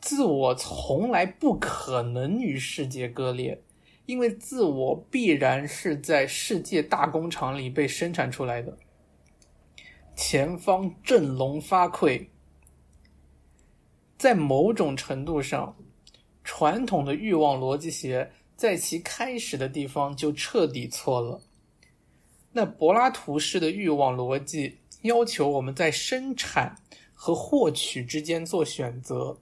自我从来不可能与世界割裂，因为自我必然是在世界大工厂里被生产出来的。前方振聋发聩，在某种程度上，传统的欲望逻辑学。在其开始的地方就彻底错了。那柏拉图式的欲望逻辑要求我们在生产和获取之间做选择。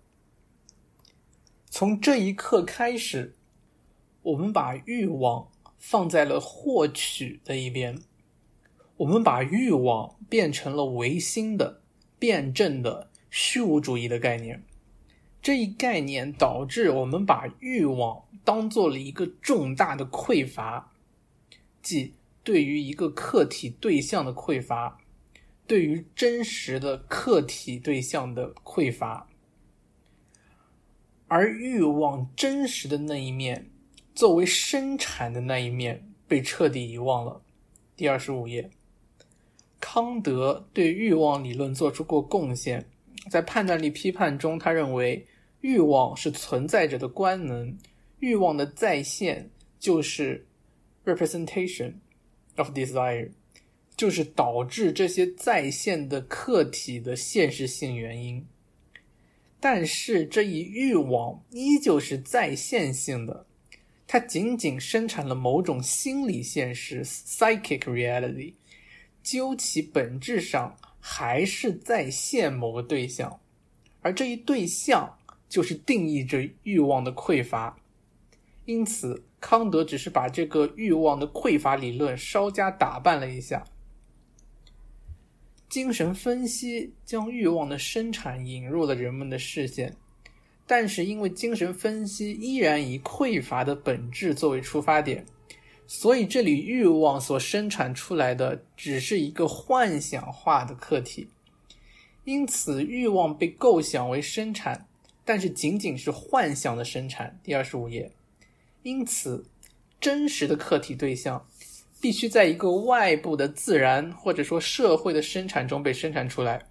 从这一刻开始，我们把欲望放在了获取的一边，我们把欲望变成了唯心的、辩证的虚无主义的概念。这一概念导致我们把欲望当做了一个重大的匮乏，即对于一个客体对象的匮乏，对于真实的客体对象的匮乏，而欲望真实的那一面，作为生产的那一面，被彻底遗忘了。第二十五页，康德对欲望理论做出过贡献，在判断力批判中，他认为。欲望是存在着的官能，欲望的再现就是 representation of desire，就是导致这些再现的客体的现实性原因。但是这一欲望依旧是在线性的，它仅仅生产了某种心理现实 （psychic reality），究其本质上还是在现某个对象，而这一对象。就是定义着欲望的匮乏，因此康德只是把这个欲望的匮乏理论稍加打扮了一下。精神分析将欲望的生产引入了人们的视线，但是因为精神分析依然以匮乏的本质作为出发点，所以这里欲望所生产出来的只是一个幻想化的客体。因此，欲望被构想为生产，但是仅仅是幻想的生产。第二十五页，因此，真实的客体对象。必须在一个外部的自然或者说社会的生产中被生产出来，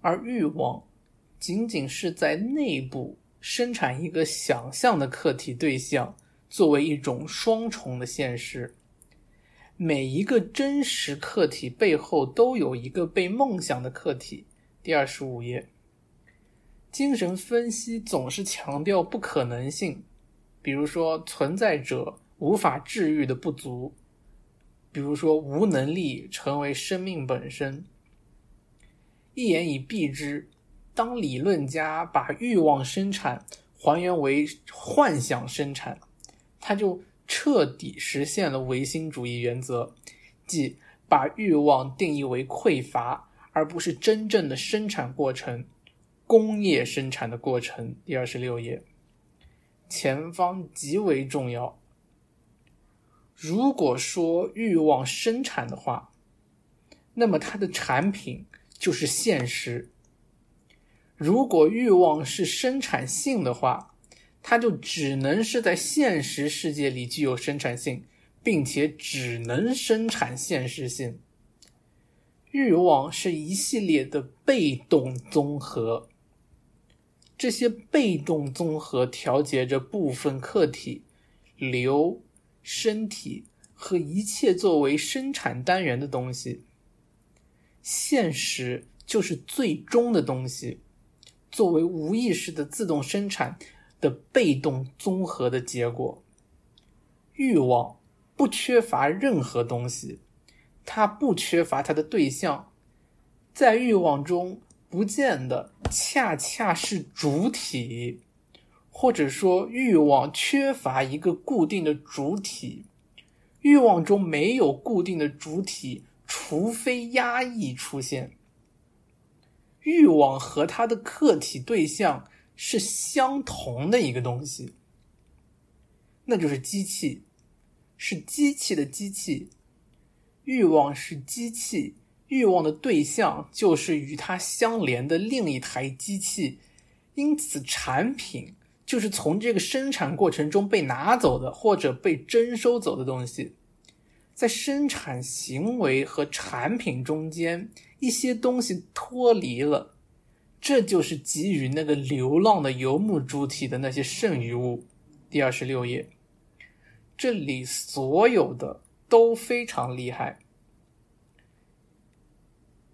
而欲望仅仅是在内部生产一个想象的客体对象，作为一种双重的现实。每一个真实客体背后都有一个被梦想的客体。第二十五页，精神分析总是强调不可能性，比如说存在者无法治愈的不足。比如说，无能力成为生命本身。一言以蔽之，当理论家把欲望生产还原为幻想生产，他就彻底实现了唯心主义原则，即把欲望定义为匮乏，而不是真正的生产过程——工业生产的过程。第二十六页，前方极为重要。如果说欲望生产的话，那么它的产品就是现实；如果欲望是生产性的话，它就只能是在现实世界里具有生产性，并且只能生产现实性。欲望是一系列的被动综合，这些被动综合调节着部分客体流。身体和一切作为生产单元的东西，现实就是最终的东西，作为无意识的自动生产的被动综合的结果。欲望不缺乏任何东西，它不缺乏它的对象，在欲望中不见得恰恰是主体。或者说，欲望缺乏一个固定的主体，欲望中没有固定的主体，除非压抑出现。欲望和它的客体对象是相同的一个东西，那就是机器，是机器的机器。欲望是机器，欲望的对象就是与它相连的另一台机器，因此产品。就是从这个生产过程中被拿走的，或者被征收走的东西，在生产行为和产品中间，一些东西脱离了，这就是给予那个流浪的游牧主体的那些剩余物。第二十六页，这里所有的都非常厉害。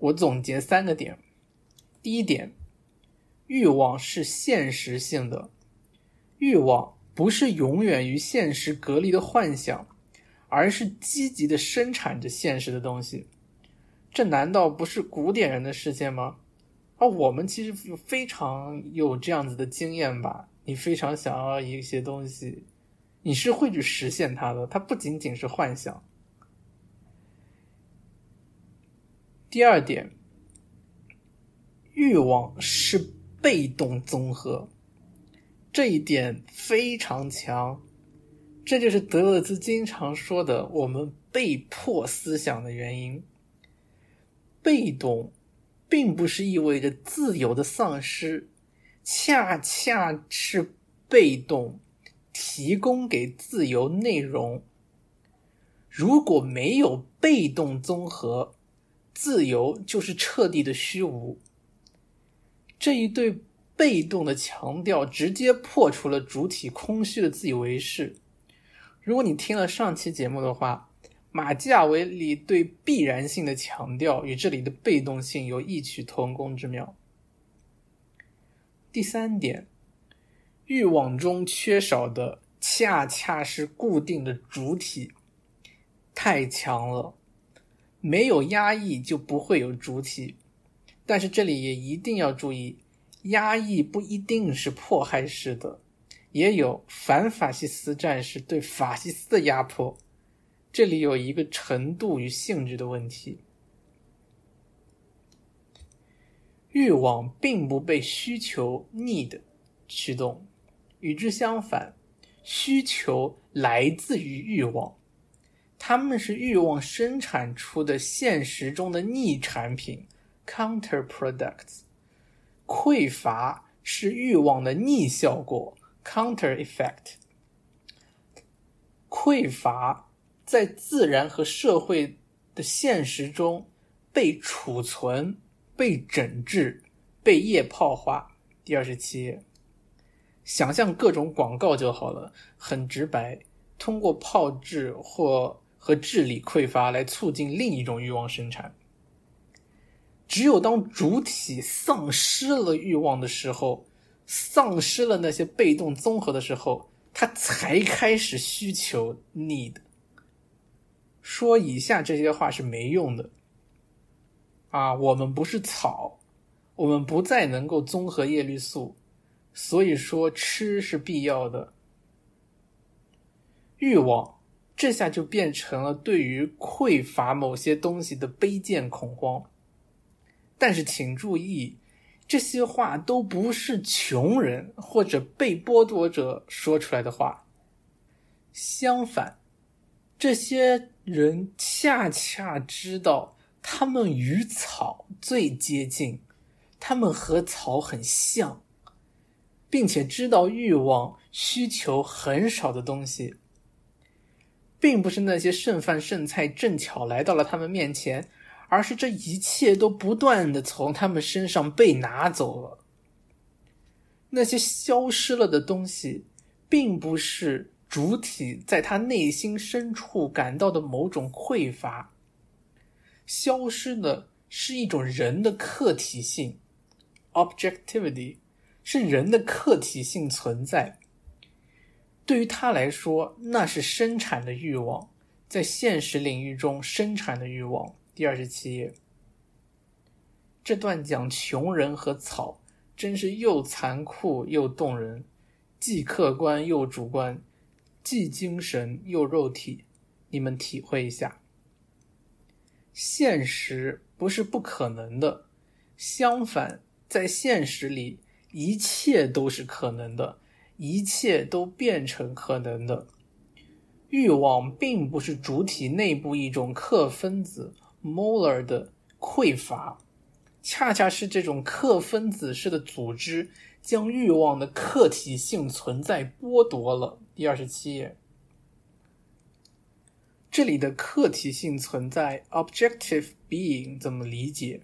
我总结三个点：第一点，欲望是现实性的。欲望不是永远与现实隔离的幻想，而是积极的生产着现实的东西。这难道不是古典人的世界吗？而我们其实非常有这样子的经验吧？你非常想要一些东西，你是会去实现它的，它不仅仅是幻想。第二点，欲望是被动综合。这一点非常强，这就是德勒兹经常说的“我们被迫思想”的原因。被动，并不是意味着自由的丧失，恰恰是被动提供给自由内容。如果没有被动综合，自由就是彻底的虚无。这一对。被动的强调直接破除了主体空虚的自以为是。如果你听了上期节目的话，马基雅维里对必然性的强调与这里的被动性有异曲同工之妙。第三点，欲望中缺少的恰恰是固定的主体，太强了。没有压抑就不会有主体，但是这里也一定要注意。压抑不一定是迫害式的，也有反法西斯战士对法西斯的压迫。这里有一个程度与性质的问题。欲望并不被需求 need 驱动，与之相反，需求来自于欲望，它们是欲望生产出的现实中的逆产品 counter products，匮乏是欲望的逆效果 counter effect，匮乏在自然和社会的现实中被储存。被整治、被液泡化。第二十七页，想象各种广告就好了，很直白。通过炮制或和智力匮乏来促进另一种欲望生产。只有当主体丧失了欲望的时候，丧失了那些被动综合的时候，他才开始需求 need。说以下这些话是没用的。啊，我们不是草，我们不再能够综合叶绿素，所以说吃是必要的。欲望这下就变成了对于匮乏某些东西的卑贱恐慌。但是请注意，这些话都不是穷人或者被剥夺者说出来的话，相反，这些人恰恰知道。他们与草最接近，他们和草很像，并且知道欲望需求很少的东西，并不是那些剩饭剩菜正巧来到了他们面前，而是这一切都不断的从他们身上被拿走了。那些消失了的东西，并不是主体在他内心深处感到的某种匮乏。消失的是一种人的客体性，objectivity，是人的客体性存在。对于他来说，那是生产的欲望，在现实领域中生产的欲望。第二十七页，这段讲穷人和草，真是又残酷又动人，既客观又主观，既精神又肉体，你们体会一下。现实不是不可能的，相反，在现实里，一切都是可能的，一切都变成可能的。欲望并不是主体内部一种克分子 （molar） 的匮乏，恰恰是这种克分子式的组织将欲望的客体性存在剥夺了。第二十七页。这里的客体性存在 （objective being） 怎么理解？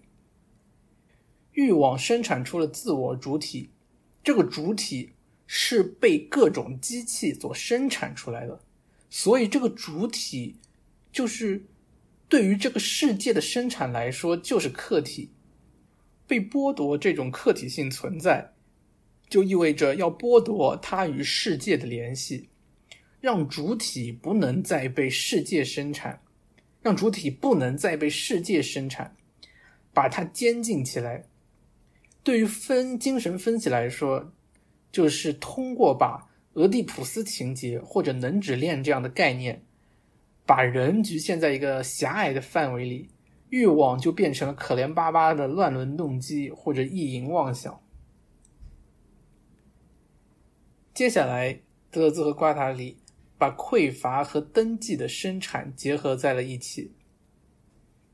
欲望生产出了自我主体，这个主体是被各种机器所生产出来的，所以这个主体就是对于这个世界的生产来说就是客体。被剥夺这种客体性存在，就意味着要剥夺它与世界的联系。让主体不能再被世界生产，让主体不能再被世界生产，把它监禁起来。对于分精神分析来说，就是通过把俄狄浦斯情节或者能指链这样的概念，把人局限在一个狭隘的范围里，欲望就变成了可怜巴巴的乱伦动机或者意淫妄想。接下来，德勒兹和瓜塔里。把匮乏和登记的生产结合在了一起。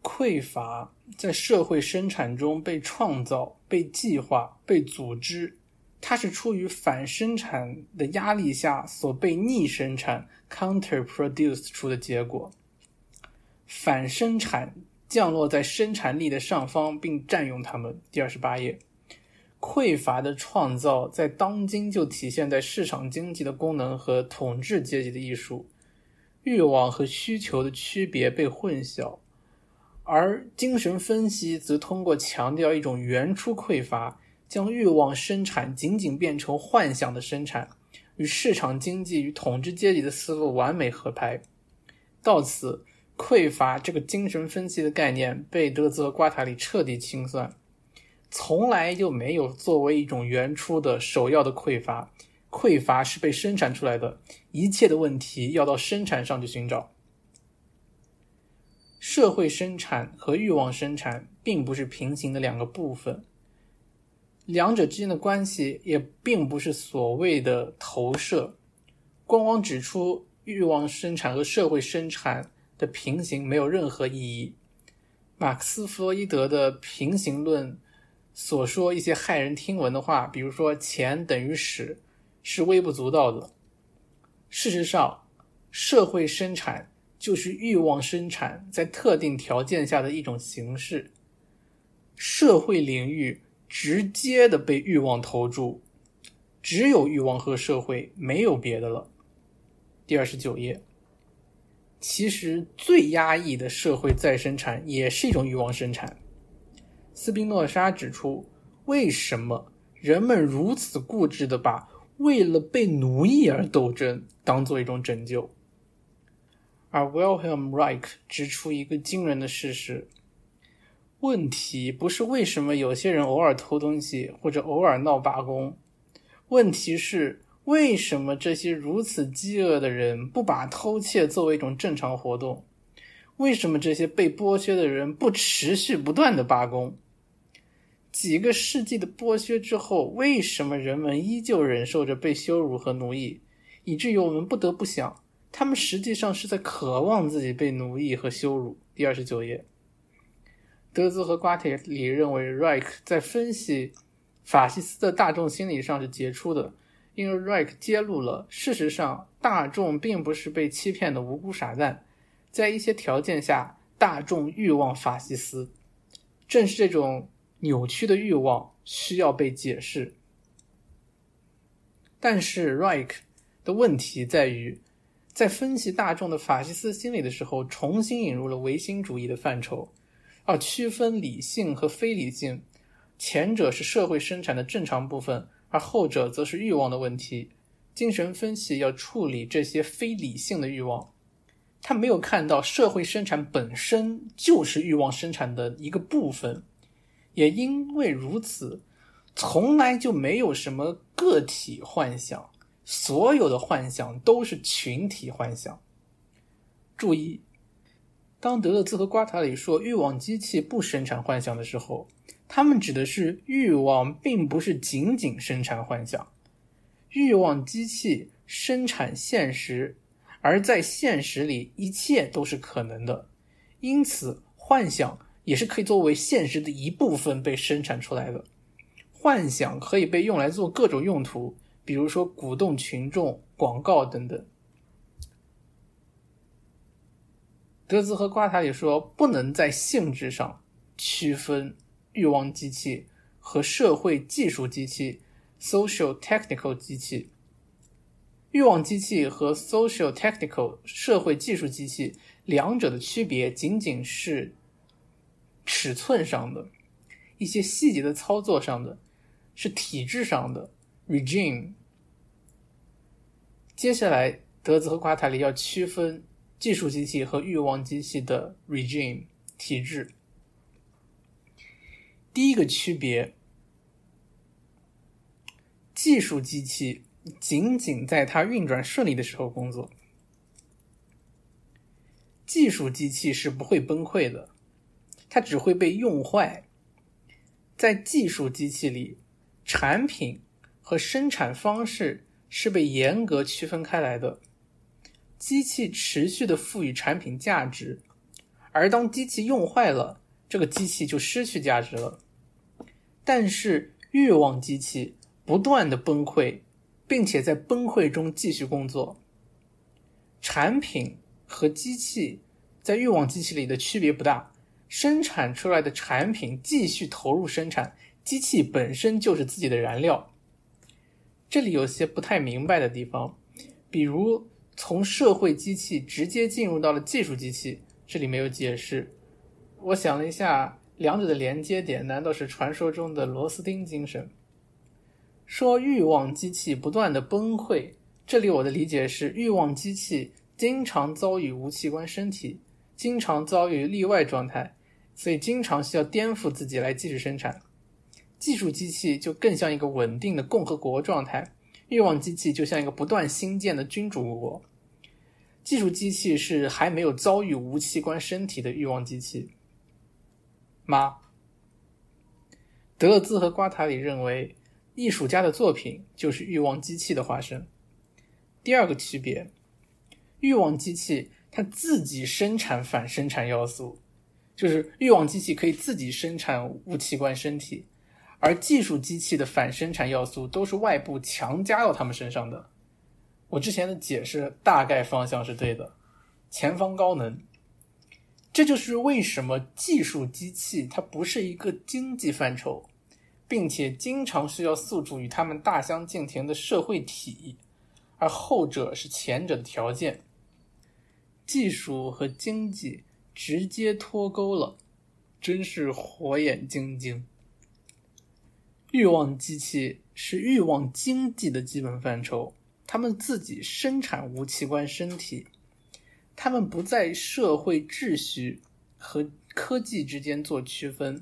匮乏在社会生产中被创造、被计划、被组织，它是出于反生产的压力下所被逆生产 （counter-produced） 出的结果。反生产降落在生产力的上方，并占用它们。第二十八页。匮乏的创造在当今就体现在市场经济的功能和统治阶级的艺术，欲望和需求的区别被混淆，而精神分析则通过强调一种原初匮乏，将欲望生产仅仅变成幻想的生产，与市场经济与统治阶级的思路完美合拍。到此，匮乏这个精神分析的概念被德泽瓜塔里彻底清算。从来就没有作为一种原初的首要的匮乏，匮乏是被生产出来的，一切的问题要到生产上去寻找。社会生产和欲望生产并不是平行的两个部分，两者之间的关系也并不是所谓的投射，光光指出欲望生产和社会生产的平行没有任何意义。马克思·弗洛伊德的平行论所说一些骇人听闻的话，比如说“钱等于屎”，是微不足道的。事实上，社会生产就是欲望生产在特定条件下的一种形式。社会领域直接的被欲望投注，只有欲望和社会，没有别的了。第二十九页。其实最压抑的社会再生产也是一种欲望生产。斯宾诺莎指出，为什么人们如此固执的把为了被奴役而斗争当做一种拯救？而 Wilhelm Reich 指出一个惊人的事实：问题不是为什么有些人偶尔偷东西或者偶尔闹罢工，问题是。为什么这些如此饥饿的人不把偷窃作为一种正常活动？为什么这些被剥削的人不持续不断的罢工？几个世纪的剥削之后，为什么人们依旧忍受着被羞辱和奴役，以至于我们不得不想，他们实际上是在渴望自己被奴役和羞辱？第二十九页，德兹和瓜铁里认为，Reich 在分析法西斯的大众心理上是杰出的。因为 Reich 揭露了，事实上，大众并不是被欺骗的无辜傻蛋，在一些条件下，大众欲望法西斯，正是这种扭曲的欲望需要被解释。但是 Reich 的问题在于，在分析大众的法西斯心理的时候，重新引入了唯心主义的范畴，而区分理性和非理性，前者是社会生产的正常部分。而后者则是欲望的问题。精神分析要处理这些非理性的欲望，他没有看到社会生产本身就是欲望生产的一个部分。也因为如此，从来就没有什么个体幻想，所有的幻想都是群体幻想。注意，当德勒兹和瓜塔里说欲望机器不生产幻想的时候。他们指的是欲望，并不是仅仅生产幻想。欲望机器生产现实，而在现实里，一切都是可能的。因此，幻想也是可以作为现实的一部分被生产出来的。幻想可以被用来做各种用途，比如说鼓动群众、广告等等。德兹和瓜塔里说，不能在性质上区分。欲望机器和社会技术机器 （social technical 机器），欲望机器和 social technical 社会技术机器两者的区别仅仅是尺寸上的，一些细节的操作上的，是体制上的 regime。接下来，德兹和瓜塔里要区分技术机器和欲望机器的 regime 体制。第一个区别，技术机器仅仅在它运转顺利的时候工作。技术机器是不会崩溃的，它只会被用坏。在技术机器里，产品和生产方式是被严格区分开来的。机器持续的赋予产品价值，而当机器用坏了，这个机器就失去价值了。但是欲望机器不断的崩溃，并且在崩溃中继续工作。产品和机器在欲望机器里的区别不大，生产出来的产品继续投入生产，机器本身就是自己的燃料。这里有些不太明白的地方，比如从社会机器直接进入到了技术机器，这里没有解释。我想了一下。两者的连接点难道是传说中的螺丝钉精神？说欲望机器不断的崩溃，这里我的理解是欲望机器经常遭遇无器官身体，经常遭遇例外状态，所以经常需要颠覆自己来继续生产。技术机器就更像一个稳定的共和国状态，欲望机器就像一个不断新建的君主国。技术机器是还没有遭遇无器官身体的欲望机器。妈？德勒兹和瓜塔里认为，艺术家的作品就是欲望机器的化身。第二个区别，欲望机器它自己生产反生产要素，就是欲望机器可以自己生产无器官身体，而技术机器的反生产要素都是外部强加到他们身上的。我之前的解释大概方向是对的，前方高能。这就是为什么技术机器它不是一个经济范畴，并且经常需要诉诸与他们大相径庭的社会体，而后者是前者的条件。技术和经济直接脱钩了，真是火眼金睛。欲望机器是欲望经济的基本范畴，他们自己生产无器官身体。他们不在社会秩序和科技之间做区分。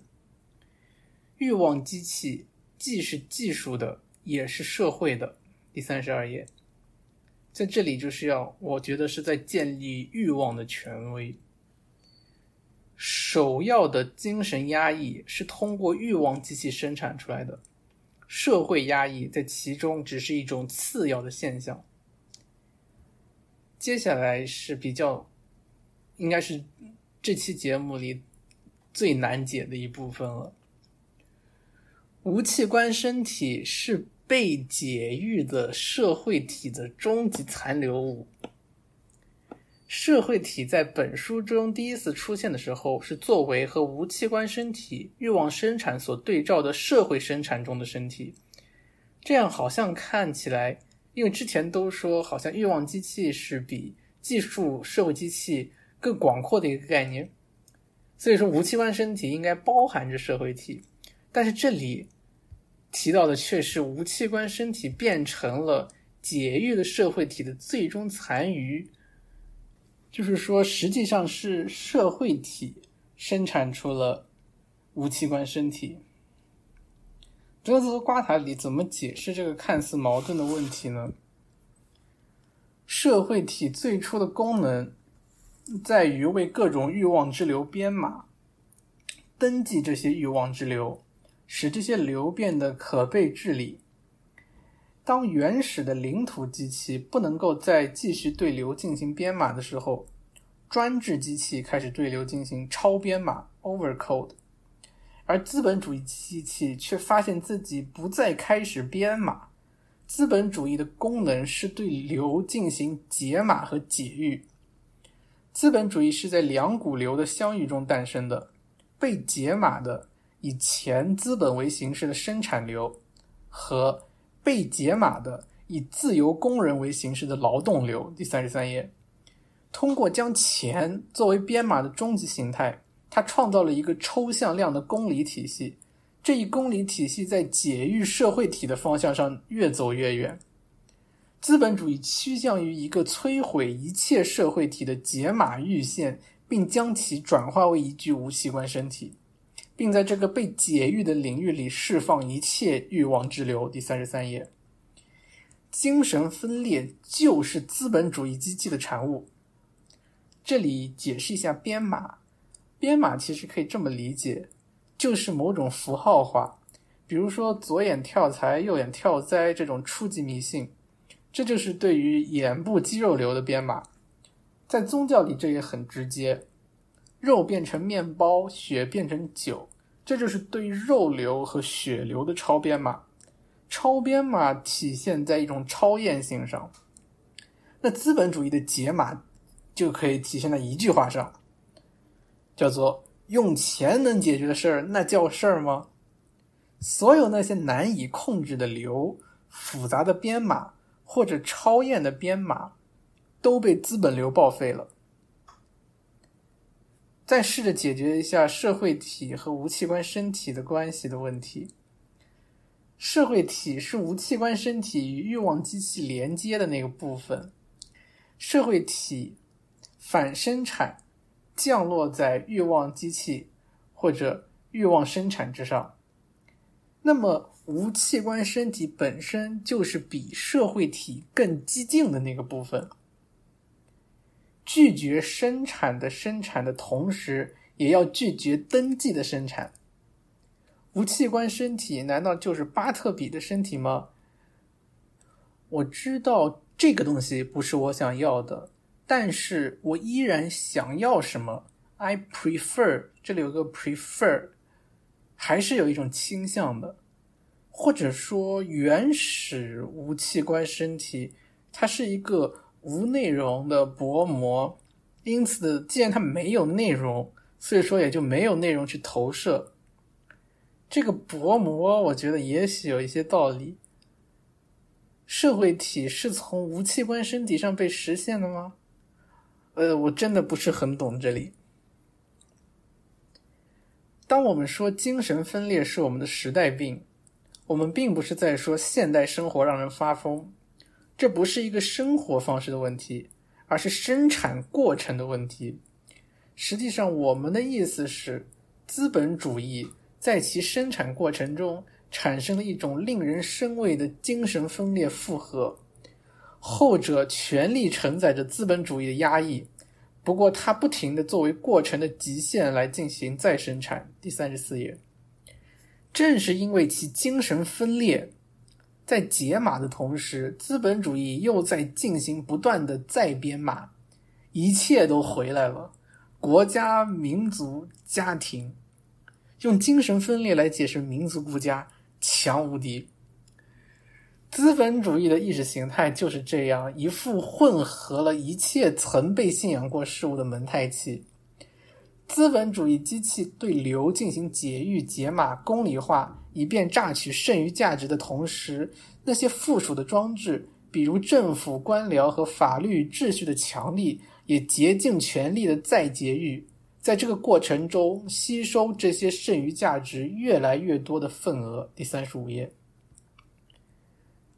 欲望机器既是技术的，也是社会的。第三十二页，在这里就是要，我觉得是在建立欲望的权威。首要的精神压抑是通过欲望机器生产出来的，社会压抑在其中只是一种次要的现象。接下来是比较，应该是这期节目里最难解的一部分了。无器官身体是被解育的社会体的终极残留物。社会体在本书中第一次出现的时候，是作为和无器官身体欲望生产所对照的社会生产中的身体。这样好像看起来。因为之前都说，好像欲望机器是比技术社会机器更广阔的一个概念，所以说无器官身体应该包含着社会体，但是这里提到的却是无器官身体变成了解欲的社会体的最终残余，就是说实际上是社会体生产出了无器官身体。德兹和瓜塔里怎么解释这个看似矛盾的问题呢？社会体最初的功能在于为各种欲望之流编码、登记这些欲望之流，使这些流变得可被治理。当原始的领土机器不能够再继续对流进行编码的时候，专制机器开始对流进行超编码 （overcode）。而资本主义机器却发现自己不再开始编码。资本主义的功能是对流进行解码和解域。资本主义是在两股流的相遇中诞生的。被解码的以前资本为形式的生产流，和被解码的以自由工人为形式的劳动流。第三十三页，通过将钱作为编码的终极形态。他创造了一个抽象量的公理体系，这一公理体系在解育社会体的方向上越走越远。资本主义趋向于一个摧毁一切社会体的解码阈限，并将其转化为一具无器官身体，并在这个被解育的领域里释放一切欲望之流。第三十三页，精神分裂就是资本主义机器的产物。这里解释一下编码。编码其实可以这么理解，就是某种符号化，比如说左眼跳财，右眼跳灾这种初级迷信，这就是对于眼部肌肉流的编码。在宗教里，这也很直接，肉变成面包，血变成酒，这就是对肉流和血流的超编码。超编码体现在一种超验性上，那资本主义的解码就可以体现在一句话上。叫做用钱能解决的事儿，那叫事儿吗？所有那些难以控制的流、复杂的编码或者超验的编码，都被资本流报废了。再试着解决一下社会体和无器官身体的关系的问题。社会体是无器官身体与欲望机器连接的那个部分。社会体反生产。降落在欲望机器或者欲望生产之上，那么无器官身体本身就是比社会体更激进的那个部分，拒绝生产的生产的同时，也要拒绝登记的生产。无器官身体难道就是巴特比的身体吗？我知道这个东西不是我想要的，但是我依然想要什么？I prefer，这里有个 prefer，还是有一种倾向的，或者说原始无器官身体，它是一个无内容的薄膜，因此既然它没有内容，所以说也就没有内容去投射。这个薄膜，我觉得也许有一些道理。社会体是从无器官身体上被实现的吗？呃，我真的不是很懂这里。当我们说精神分裂是我们的时代病，我们并不是在说现代生活让人发疯，这不是一个生活方式的问题，而是生产过程的问题。实际上，我们的意思是资本主义。在其生产过程中产生了一种令人生畏的精神分裂复合，后者全力承载着资本主义的压抑，不过它不停的作为过程的极限来进行再生产。第三十四页，正是因为其精神分裂，在解码的同时，资本主义又在进行不断的再编码，一切都回来了，国家、民族、家庭。用精神分裂来解释民族国家，强无敌。资本主义的意识形态就是这样一副混合了一切曾被信仰过事物的蒙太奇。资本主义机器对流进行解域、解码、公理化，以便榨取剩余价值的同时，那些附属的装置，比如政府、官僚和法律秩序的强力，也竭尽全力的再劫狱。在这个过程中，吸收这些剩余价值越来越多的份额。第三十五页，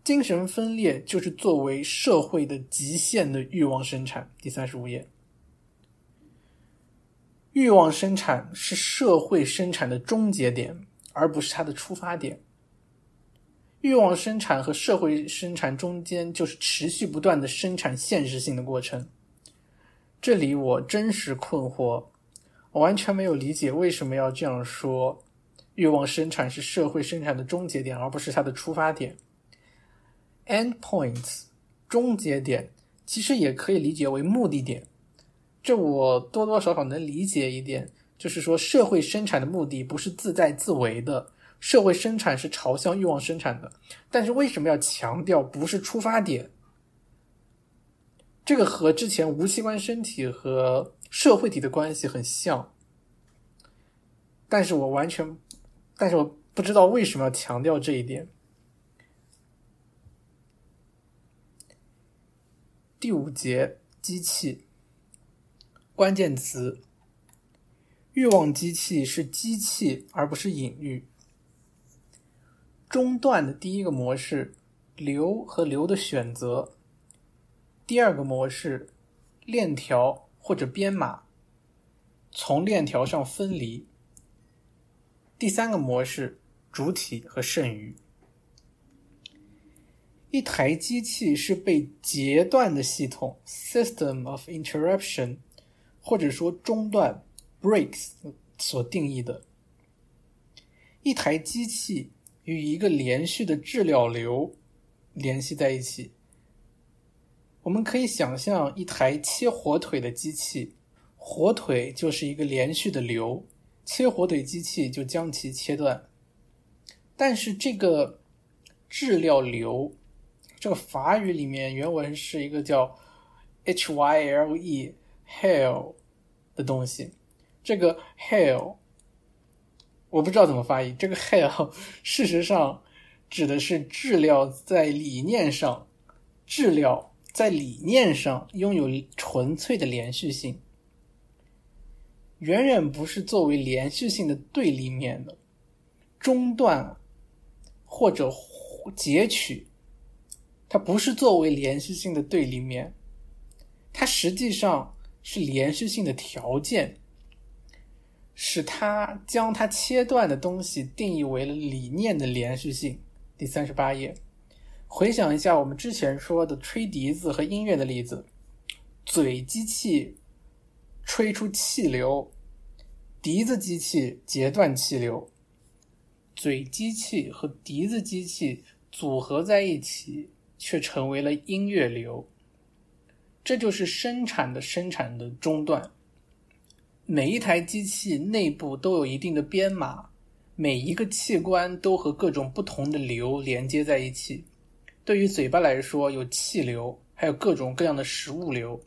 精神分裂就是作为社会的极限的欲望生产。第三十五页，欲望生产是社会生产的终结点，而不是它的出发点。欲望生产和社会生产中间就是持续不断的生产现实性的过程。这里我真实困惑。我完全没有理解为什么要这样说。欲望生产是社会生产的终结点，而不是它的出发点。End points，终结点其实也可以理解为目的点。这我多多少少能理解一点，就是说社会生产的目的不是自在自为的，社会生产是朝向欲望生产的。但是为什么要强调不是出发点？这个和之前无器官身体和。社会体的关系很像，但是我完全，但是我不知道为什么要强调这一点。第五节，机器，关键词：欲望机器是机器，而不是隐喻。中断的第一个模式，流和流的选择；第二个模式，链条。或者编码，从链条上分离。第三个模式，主体和剩余。一台机器是被截断的系统 （system of interruption） 或者说中断 （breaks） 所定义的。一台机器与一个连续的质料流联系在一起。我们可以想象一台切火腿的机器，火腿就是一个连续的流，切火腿机器就将其切断。但是这个质料流，这个法语里面原文是一个叫 h y l e hell 的东西。这个 hell 我不知道怎么发音。这个 hell <laughs> 事实上指的是质料在理念上，质料。在理念上拥有纯粹的连续性，远远不是作为连续性的对立面的中断或者截取，它不是作为连续性的对立面，它实际上是连续性的条件，使它将它切断的东西定义为了理念的连续性。第三十八页。回想一下我们之前说的吹笛子和音乐的例子，嘴机器吹出气流，笛子机器截断气流。嘴机器和笛子机器组合在一起，却成为了音乐流。这就是生产的生产的中断。每一台机器内部都有一定的编码，每一个器官都和各种不同的流连接在一起。对于嘴巴来说，有气流，还有各种各样的食物流。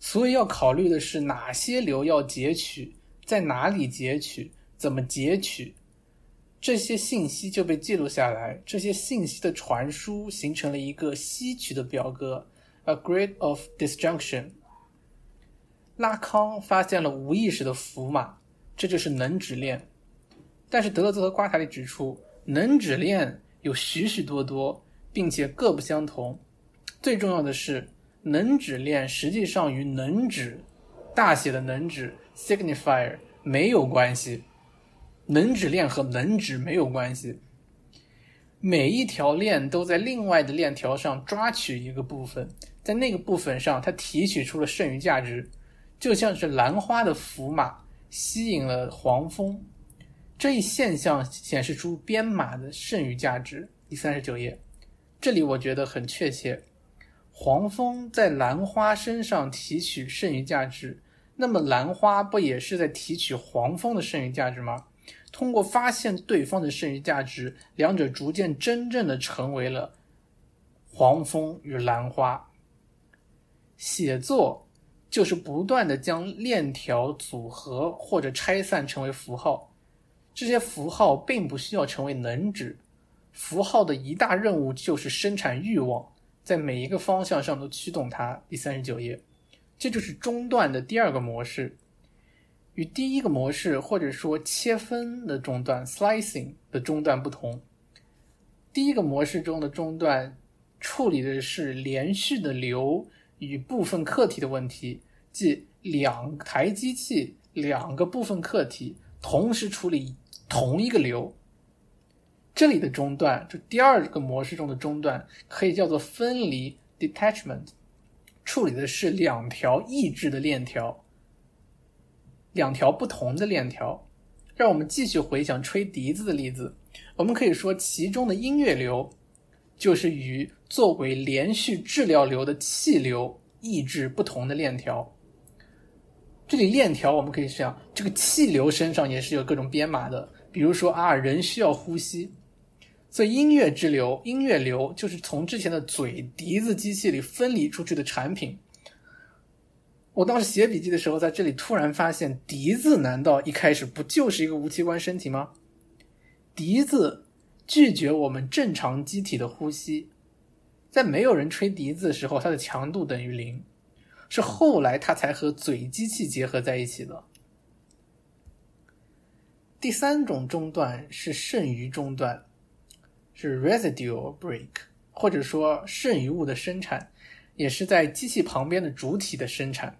所以要考虑的是哪些流要截取，在哪里截取，怎么截取。这些信息就被记录下来，这些信息的传输形成了一个吸取的表格，a grid of disjunction。拉康发现了无意识的符码，这就是能指链。但是德勒兹和瓜塔里指出，能指链有许许多多，并且各不相同。最重要的是，能指链实际上与能指大写的能指 signifier 没有关系。能指链和能指没有关系，每一条链都在另外的链条上抓取一个部分，在那个部分上，它提取出了剩余价值，就像是兰花的符码吸引了黄蜂。这一现象显示出编码的剩余价值。第三十九页，这里我觉得很确切，黄蜂在兰花身上提取剩余价值，那么兰花不也是在提取黄蜂的剩余价值吗？通过发现对方的剩余价值，两者逐渐真正的成为了黄蜂与兰花。写作就是不断的将链条组合或者拆散成为符号，这些符号并不需要成为能指。符号的一大任务就是生产欲望，在每一个方向上都驱动它。第三十九页，这就是中断的第二个模式。与第一个模式或者说切分的中断 （slicing） 的中断不同，第一个模式中的中断处理的是连续的流与部分客体的问题，即两台机器、两个部分客体同时处理同一个流。这里的中断，就第二个模式中的中断，可以叫做分离 （detachment），处理的是两条抑制的链条。两条不同的链条，让我们继续回想吹笛子的例子。我们可以说，其中的音乐流就是与作为连续治疗流的气流抑制不同的链条。这里链条我们可以想，这个气流身上也是有各种编码的。比如说啊，人需要呼吸，所以音乐之流、音乐流就是从之前的嘴笛子机器里分离出去的产品。我当时写笔记的时候，在这里突然发现，笛子难道一开始不就是一个无器官身体吗？笛子拒绝我们正常机体的呼吸，在没有人吹笛子的时候，它的强度等于零，是后来它才和嘴机器结合在一起的。第三种中断是剩余中断，是 residual break，或者说剩余物的生产，也是在机器旁边的主体的生产。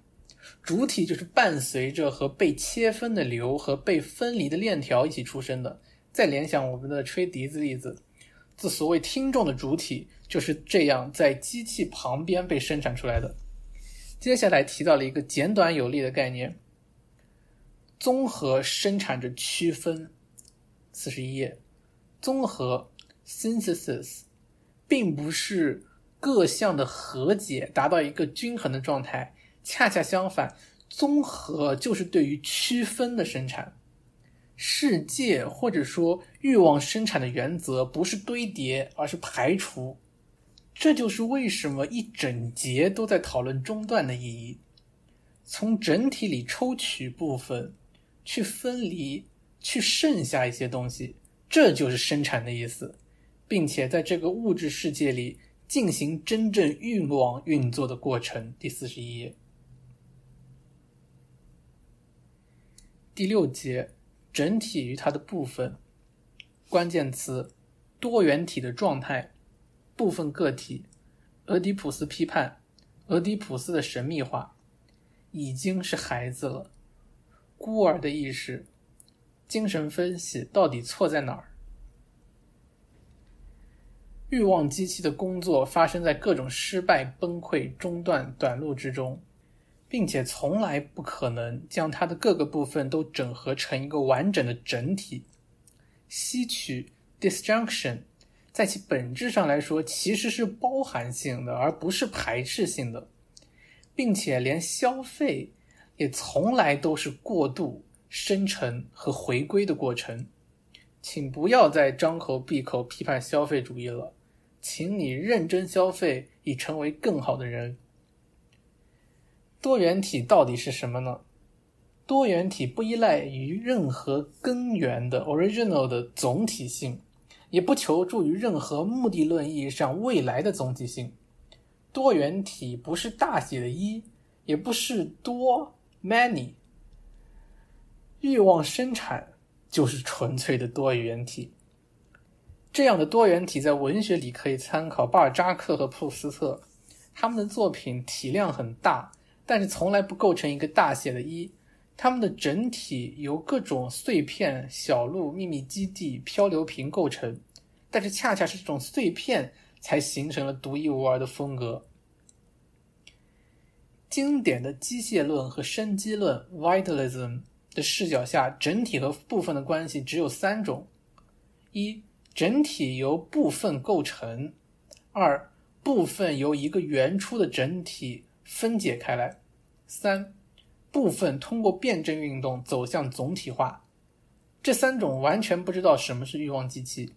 主体就是伴随着和被切分的流和被分离的链条一起出生的。再联想我们的吹笛子例子，这所谓听众的主体就是这样在机器旁边被生产出来的。接下来提到了一个简短有力的概念：综合生产着区分。四十一页，综合 （synthesis） 并不是各项的和解达到一个均衡的状态。恰恰相反，综合就是对于区分的生产。世界或者说欲望生产的原则不是堆叠，而是排除。这就是为什么一整节都在讨论中断的意义。从整体里抽取部分，去分离，去剩下一些东西，这就是生产的意思，并且在这个物质世界里进行真正欲望运作的过程。第四十一页。第六节，整体与它的部分，关键词，多元体的状态，部分个体，俄狄浦斯批判，俄狄浦斯的神秘化，已经是孩子了，孤儿的意识，精神分析到底错在哪儿？欲望机器的工作发生在各种失败、崩溃、中断、短路之中。并且从来不可能将它的各个部分都整合成一个完整的整体。吸取 disjunction，在其本质上来说其实是包含性的，而不是排斥性的，并且连消费也从来都是过度、生成和回归的过程。请不要再张口闭口批判消费主义了，请你认真消费，以成为更好的人。多元体到底是什么呢？多元体不依赖于任何根源的 original 的总体性，也不求助于任何目的论意义上未来的总体性。多元体不是大写的一，也不是多 many。欲望生产。就是纯粹的多元体。这样的多元体在文学里可以参考巴尔扎克和普鲁斯特，他们的作品体量很大，但是从来不构成一个大写的一。它们的整体由各种碎片、小路、秘密基地、漂流瓶构成，但是恰恰是这种碎片才形成了独一无二的风格。经典的机械论和生机论 （Vitalism）。的视角下，整体和部分的关系只有三种：一、整体由部分构成；二、部分由一个原初的整体分解开来；三、部分通过辩证运动走向总体化。这三种完全不知道什么是欲望机器。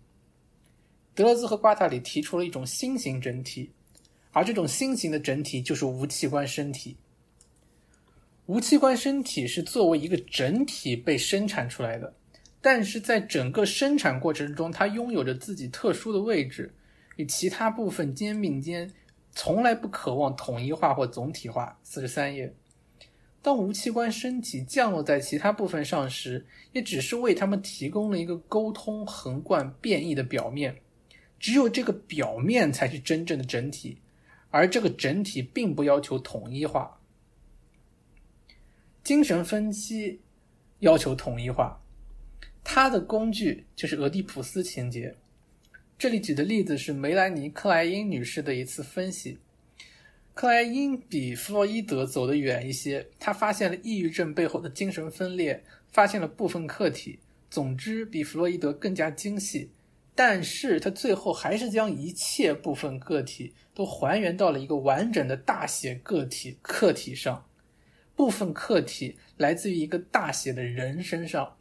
德勒兹和瓜塔里提出了一种新型整体，而这种新型的整体就是无器官身体。无器官身体是作为一个整体被生产出来的，但是在整个生产过程中，它拥有着自己特殊的位置，与其他部分肩并肩，从来不渴望统一化或总体化。四十三页，当无器官身体降落在其他部分上时，也只是为他们提供了一个沟通、横贯、变异的表面。只有这个表面才是真正的整体，而这个整体并不要求统一化。精神分析要求统一化，它的工具就是俄狄浦斯情节。这里举的例子是梅兰妮·克莱因女士的一次分析。克莱因比弗洛伊德走得远一些，他发现了抑郁症背后的精神分裂，发现了部分客体。总之，比弗洛伊德更加精细，但是他最后还是将一切部分个体都还原到了一个完整的大写个体客体上。部分客体来自于一个大写的人身上，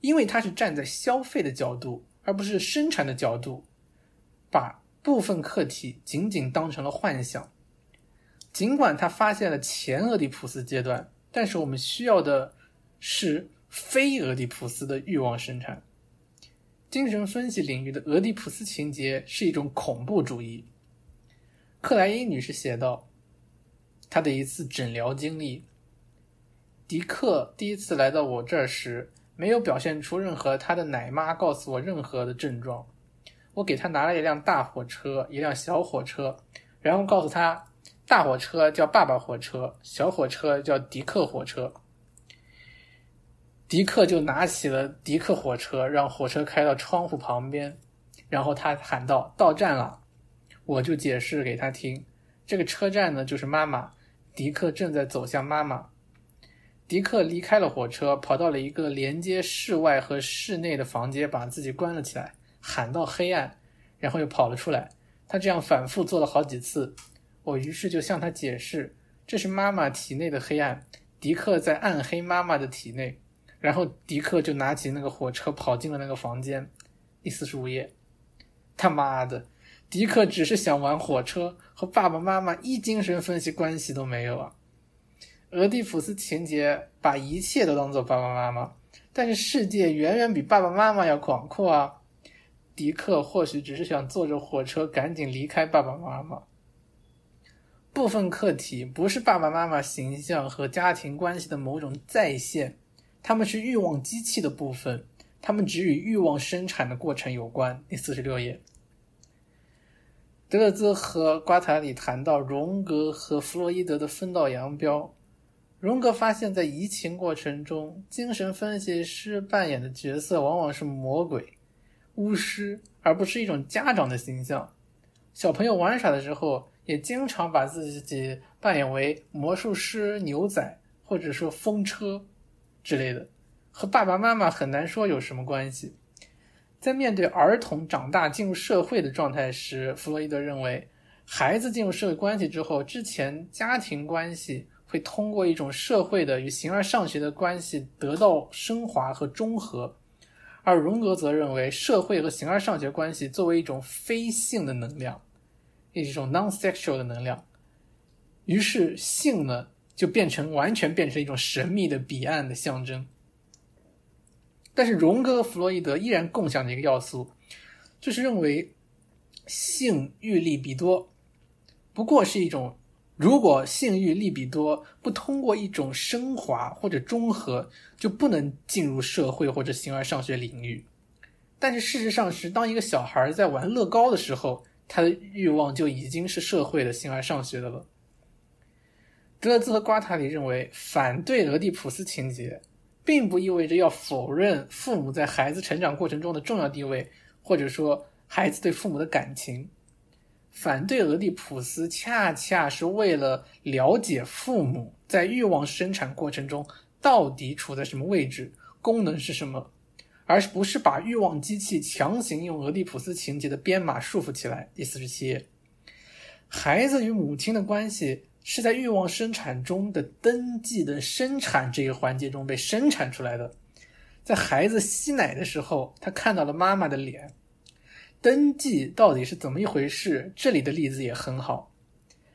因为他是站在消费的角度，而不是生产的角度，把部分客体仅仅当成了幻想。尽管他发现了前俄狄浦斯阶段，但是我们需要的是非俄狄浦斯的欲望生产。精神分析领域的俄狄浦斯情节是一种恐怖主义。克莱因女士写道。她的一次诊疗经历。迪克第一次来到我这儿时，没有表现出任何他的奶妈告诉我任何的症状。我给他拿了一辆大火车，一辆小火车，然后告诉他，大火车叫爸爸火车，小火车叫迪克火车。迪克就拿起了迪克火车，让火车开到窗户旁边，然后他喊道：“到站了。”我就解释给他听，这个车站呢，就是妈妈。迪克正在走向妈妈。迪克离开了火车，跑到了一个连接室外和室内的房间，把自己关了起来，喊到黑暗，然后又跑了出来。他这样反复做了好几次。我于是就向他解释，这是妈妈体内的黑暗，迪克在暗黑妈妈的体内。然后迪克就拿起那个火车，跑进了那个房间。第四十五页，他妈的！迪克只是想玩火车，和爸爸妈妈一精神分析关系都没有啊。俄狄浦斯情节把一切都当做爸爸妈妈，但是世界远远比爸爸妈妈要广阔啊。迪克或许只是想坐着火车赶紧离开爸爸妈妈。部分客体不是爸爸妈妈形象和家庭关系的某种再现，他们是欲望机器的部分，他们只与欲望生产的过程有关。第四十六页。德勒兹和瓜塔里谈到荣格和弗洛伊德的分道扬镳。荣格发现，在移情过程中，精神分析师扮演的角色往往是魔鬼、巫师，而不是一种家长的形象。小朋友玩耍的时候，也经常把自己扮演为魔术师、牛仔，或者说风车之类的，和爸爸妈妈很难说有什么关系。在面对儿童长大进入社会的状态时，弗洛伊德认为，孩子进入社会关系之后，之前家庭关系会通过一种社会的与形而上学的关系得到升华和中和。而荣格则认为，社会和形而上学关系作为一种非性的能量，一种 non-sexual 的能量，于是性呢就变成完全变成一种神秘的彼岸的象征。但是荣格和弗洛伊德依然共享的一个要素，就是认为性欲利比多不过是一种。如果性欲利比多不通过一种升华或者中和，就不能进入社会或者形而上学领域。但是事实上是，当一个小孩在玩乐高的时候，他的欲望就已经是社会的形而上学的了。德勒兹和瓜塔里认为，反对俄狄浦斯情节，并不意味着要否认父母在孩子成长过程中的重要地位，或者说孩子对父母的感情。反对俄狄浦斯，恰恰是为了了解父母在欲望生产过程中到底处在什么位置，功能是什么，而不是把欲望机器强行用俄狄浦斯情节的编码束缚起来。第四十七页，孩子与母亲的关系是在欲望生产中的登记的生产这个环节中被生产出来的。在孩子吸奶的时候，他看到了妈妈的脸。登记到底是怎么一回事？这里的例子也很好。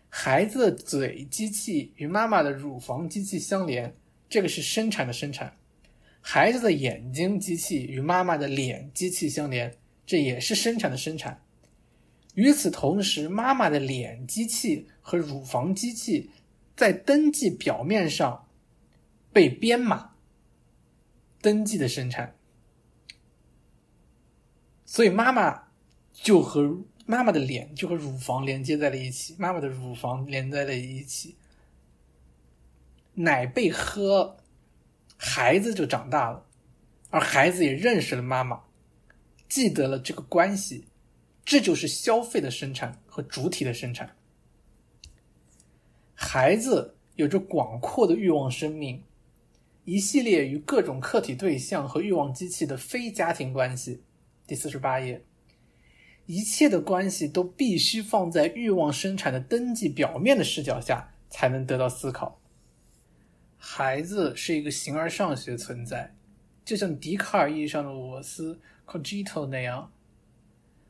孩子的嘴机器与妈妈的乳房机器相连，这个是生产的生产；孩子的眼睛机器与妈妈的脸机器相连，这也是生产的生产。与此同时，妈妈的脸机器和乳房机器在登记表面上被编码，登记的生产。所以妈妈。就和妈妈的脸就和乳房连接在了一起，妈妈的乳房连在了一起，奶被喝，孩子就长大了，而孩子也认识了妈妈，记得了这个关系，这就是消费的生产和主体的生产。孩子有着广阔的欲望生命，一系列与各种客体对象和欲望机器的非家庭关系。第四十八页。一切的关系都必须放在欲望生产的登记表面的视角下，才能得到思考。孩子是一个形而上学存在，就像笛卡尔意义上的我思 （cogito） 那样，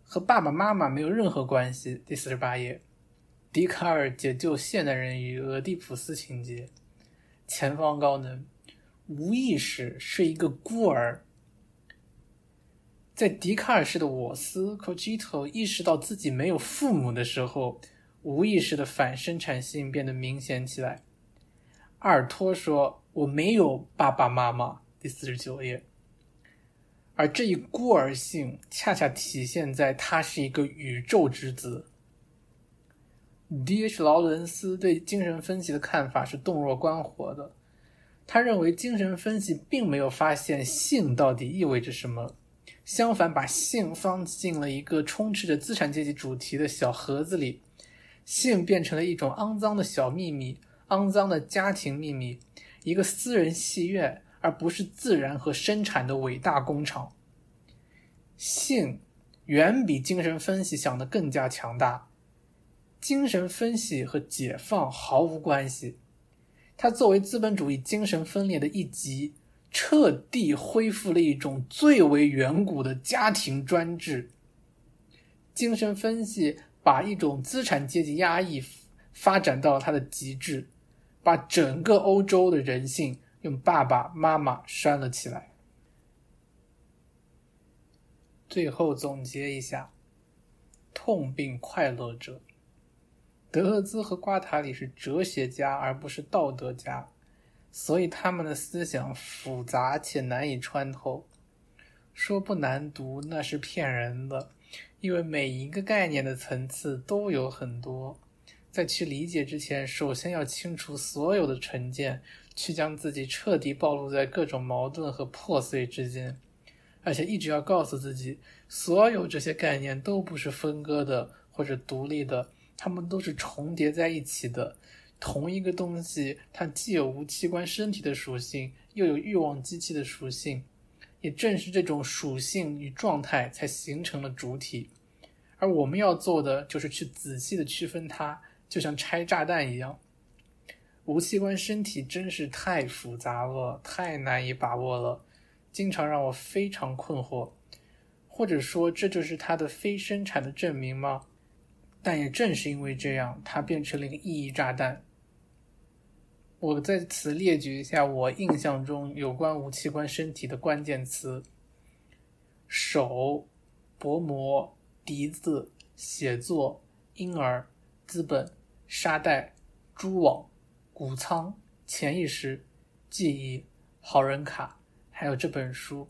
和爸爸妈妈没有任何关系。第四十八页，笛卡尔解救现代人与俄狄浦斯情节。前方高能，无意识是一个孤儿。在笛卡尔式的我思 （cogito） 意识到自己没有父母的时候，无意识的反生产性变得明显起来。阿尔托说：“我没有爸爸妈妈。”第四十九页。而这一孤儿性恰恰体现在他是一个宇宙之子。D.H. 劳伦斯对精神分析的看法是洞若观火的。他认为精神分析并没有发现性到底意味着什么。相反，把性放进了一个充斥着资产阶级主题的小盒子里，性变成了一种肮脏的小秘密，肮脏的家庭秘密，一个私人戏院，而不是自然和生产的伟大工厂。性远比精神分析想的更加强大，精神分析和解放毫无关系，它作为资本主义精神分裂的一极。彻底恢复了一种最为远古的家庭专制。精神分析把一种资产阶级压抑发展到了它的极致，把整个欧洲的人性用爸爸妈妈拴了起来。最后总结一下：痛并快乐着。德勒兹和瓜塔里是哲学家，而不是道德家。所以他们的思想复杂且难以穿透，说不难读那是骗人的，因为每一个概念的层次都有很多，在去理解之前，首先要清除所有的成见，去将自己彻底暴露在各种矛盾和破碎之间，而且一直要告诉自己，所有这些概念都不是分割的或者独立的，它们都是重叠在一起的。同一个东西，它既有无器官身体的属性，又有欲望机器的属性，也正是这种属性与状态，才形成了主体。而我们要做的，就是去仔细的区分它，就像拆炸弹一样。无器官身体真是太复杂了，太难以把握了，经常让我非常困惑。或者说，这就是它的非生产的证明吗？但也正是因为这样，它变成了一个意义炸弹。我在此列举一下我印象中有关无器官身体的关键词：手、薄膜、笛子、写作、婴儿、资本、沙袋、蛛网、谷仓、潜意识、记忆、好人卡，还有这本书。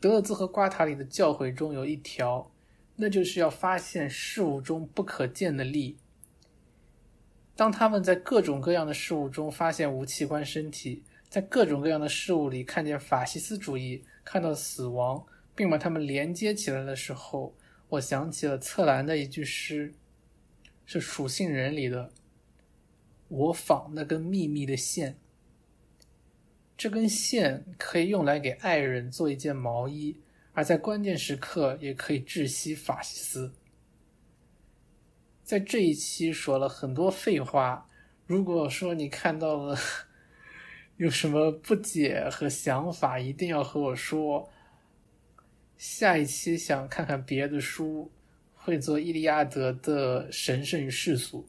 德勒兹和瓜塔里的教诲中有一条，那就是要发现事物中不可见的力。当他们在各种各样的事物中发现无器官身体，在各种各样的事物里看见法西斯主义，看到死亡，并把它们连接起来的时候，我想起了策兰的一句诗，是《属性人》里的：“我纺那根秘密的线，这根线可以用来给爱人做一件毛衣，而在关键时刻也可以窒息法西斯。”在这一期说了很多废话，如果说你看到了有什么不解和想法，一定要和我说。下一期想看看别的书，会做《伊利亚德》的神圣与世俗，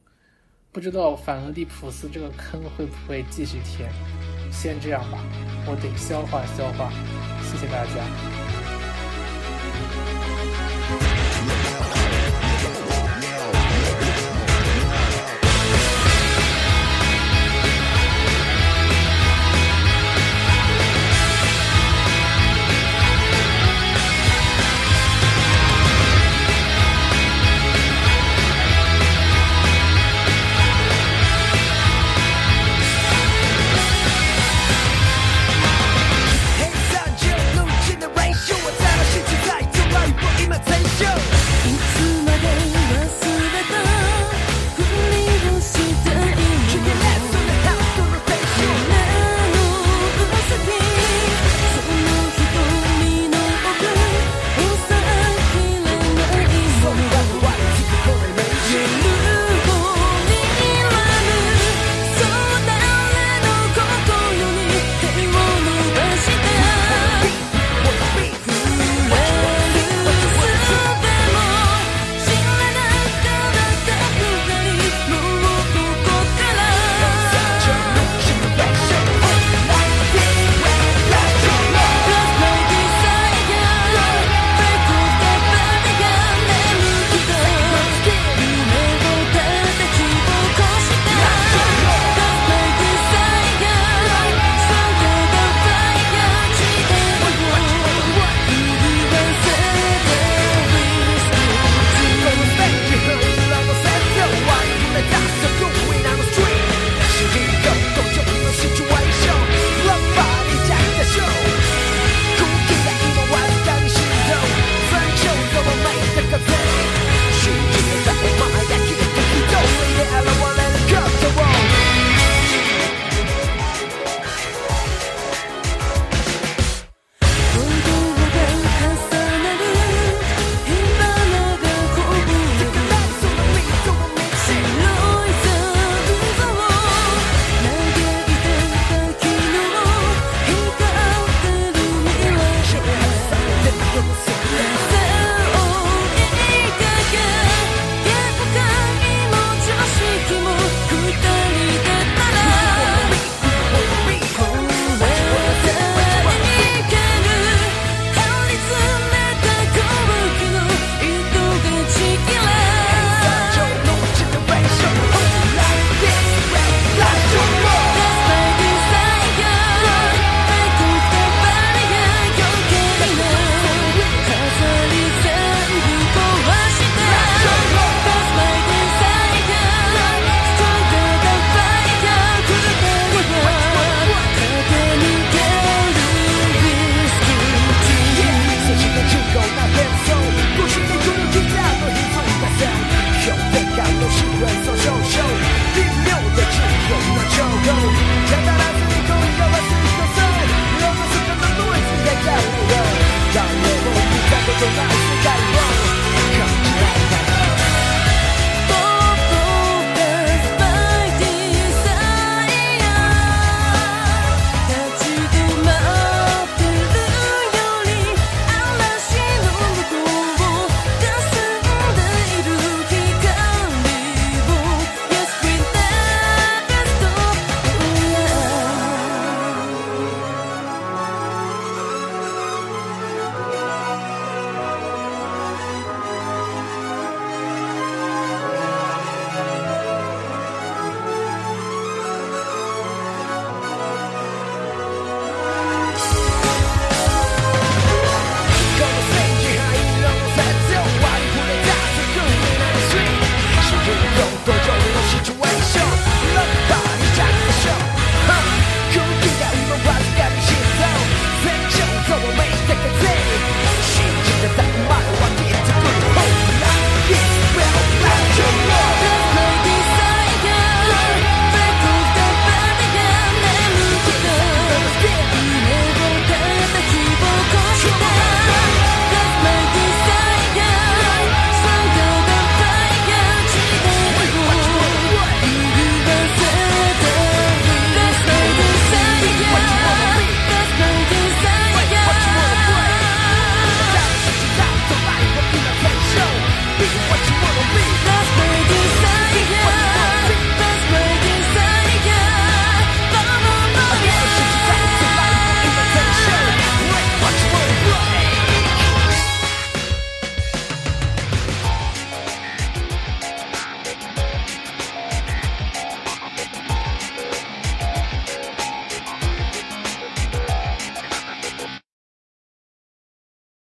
不知道反俄狄浦斯这个坑会不会继续填？先这样吧，我得消化消化。谢谢大家。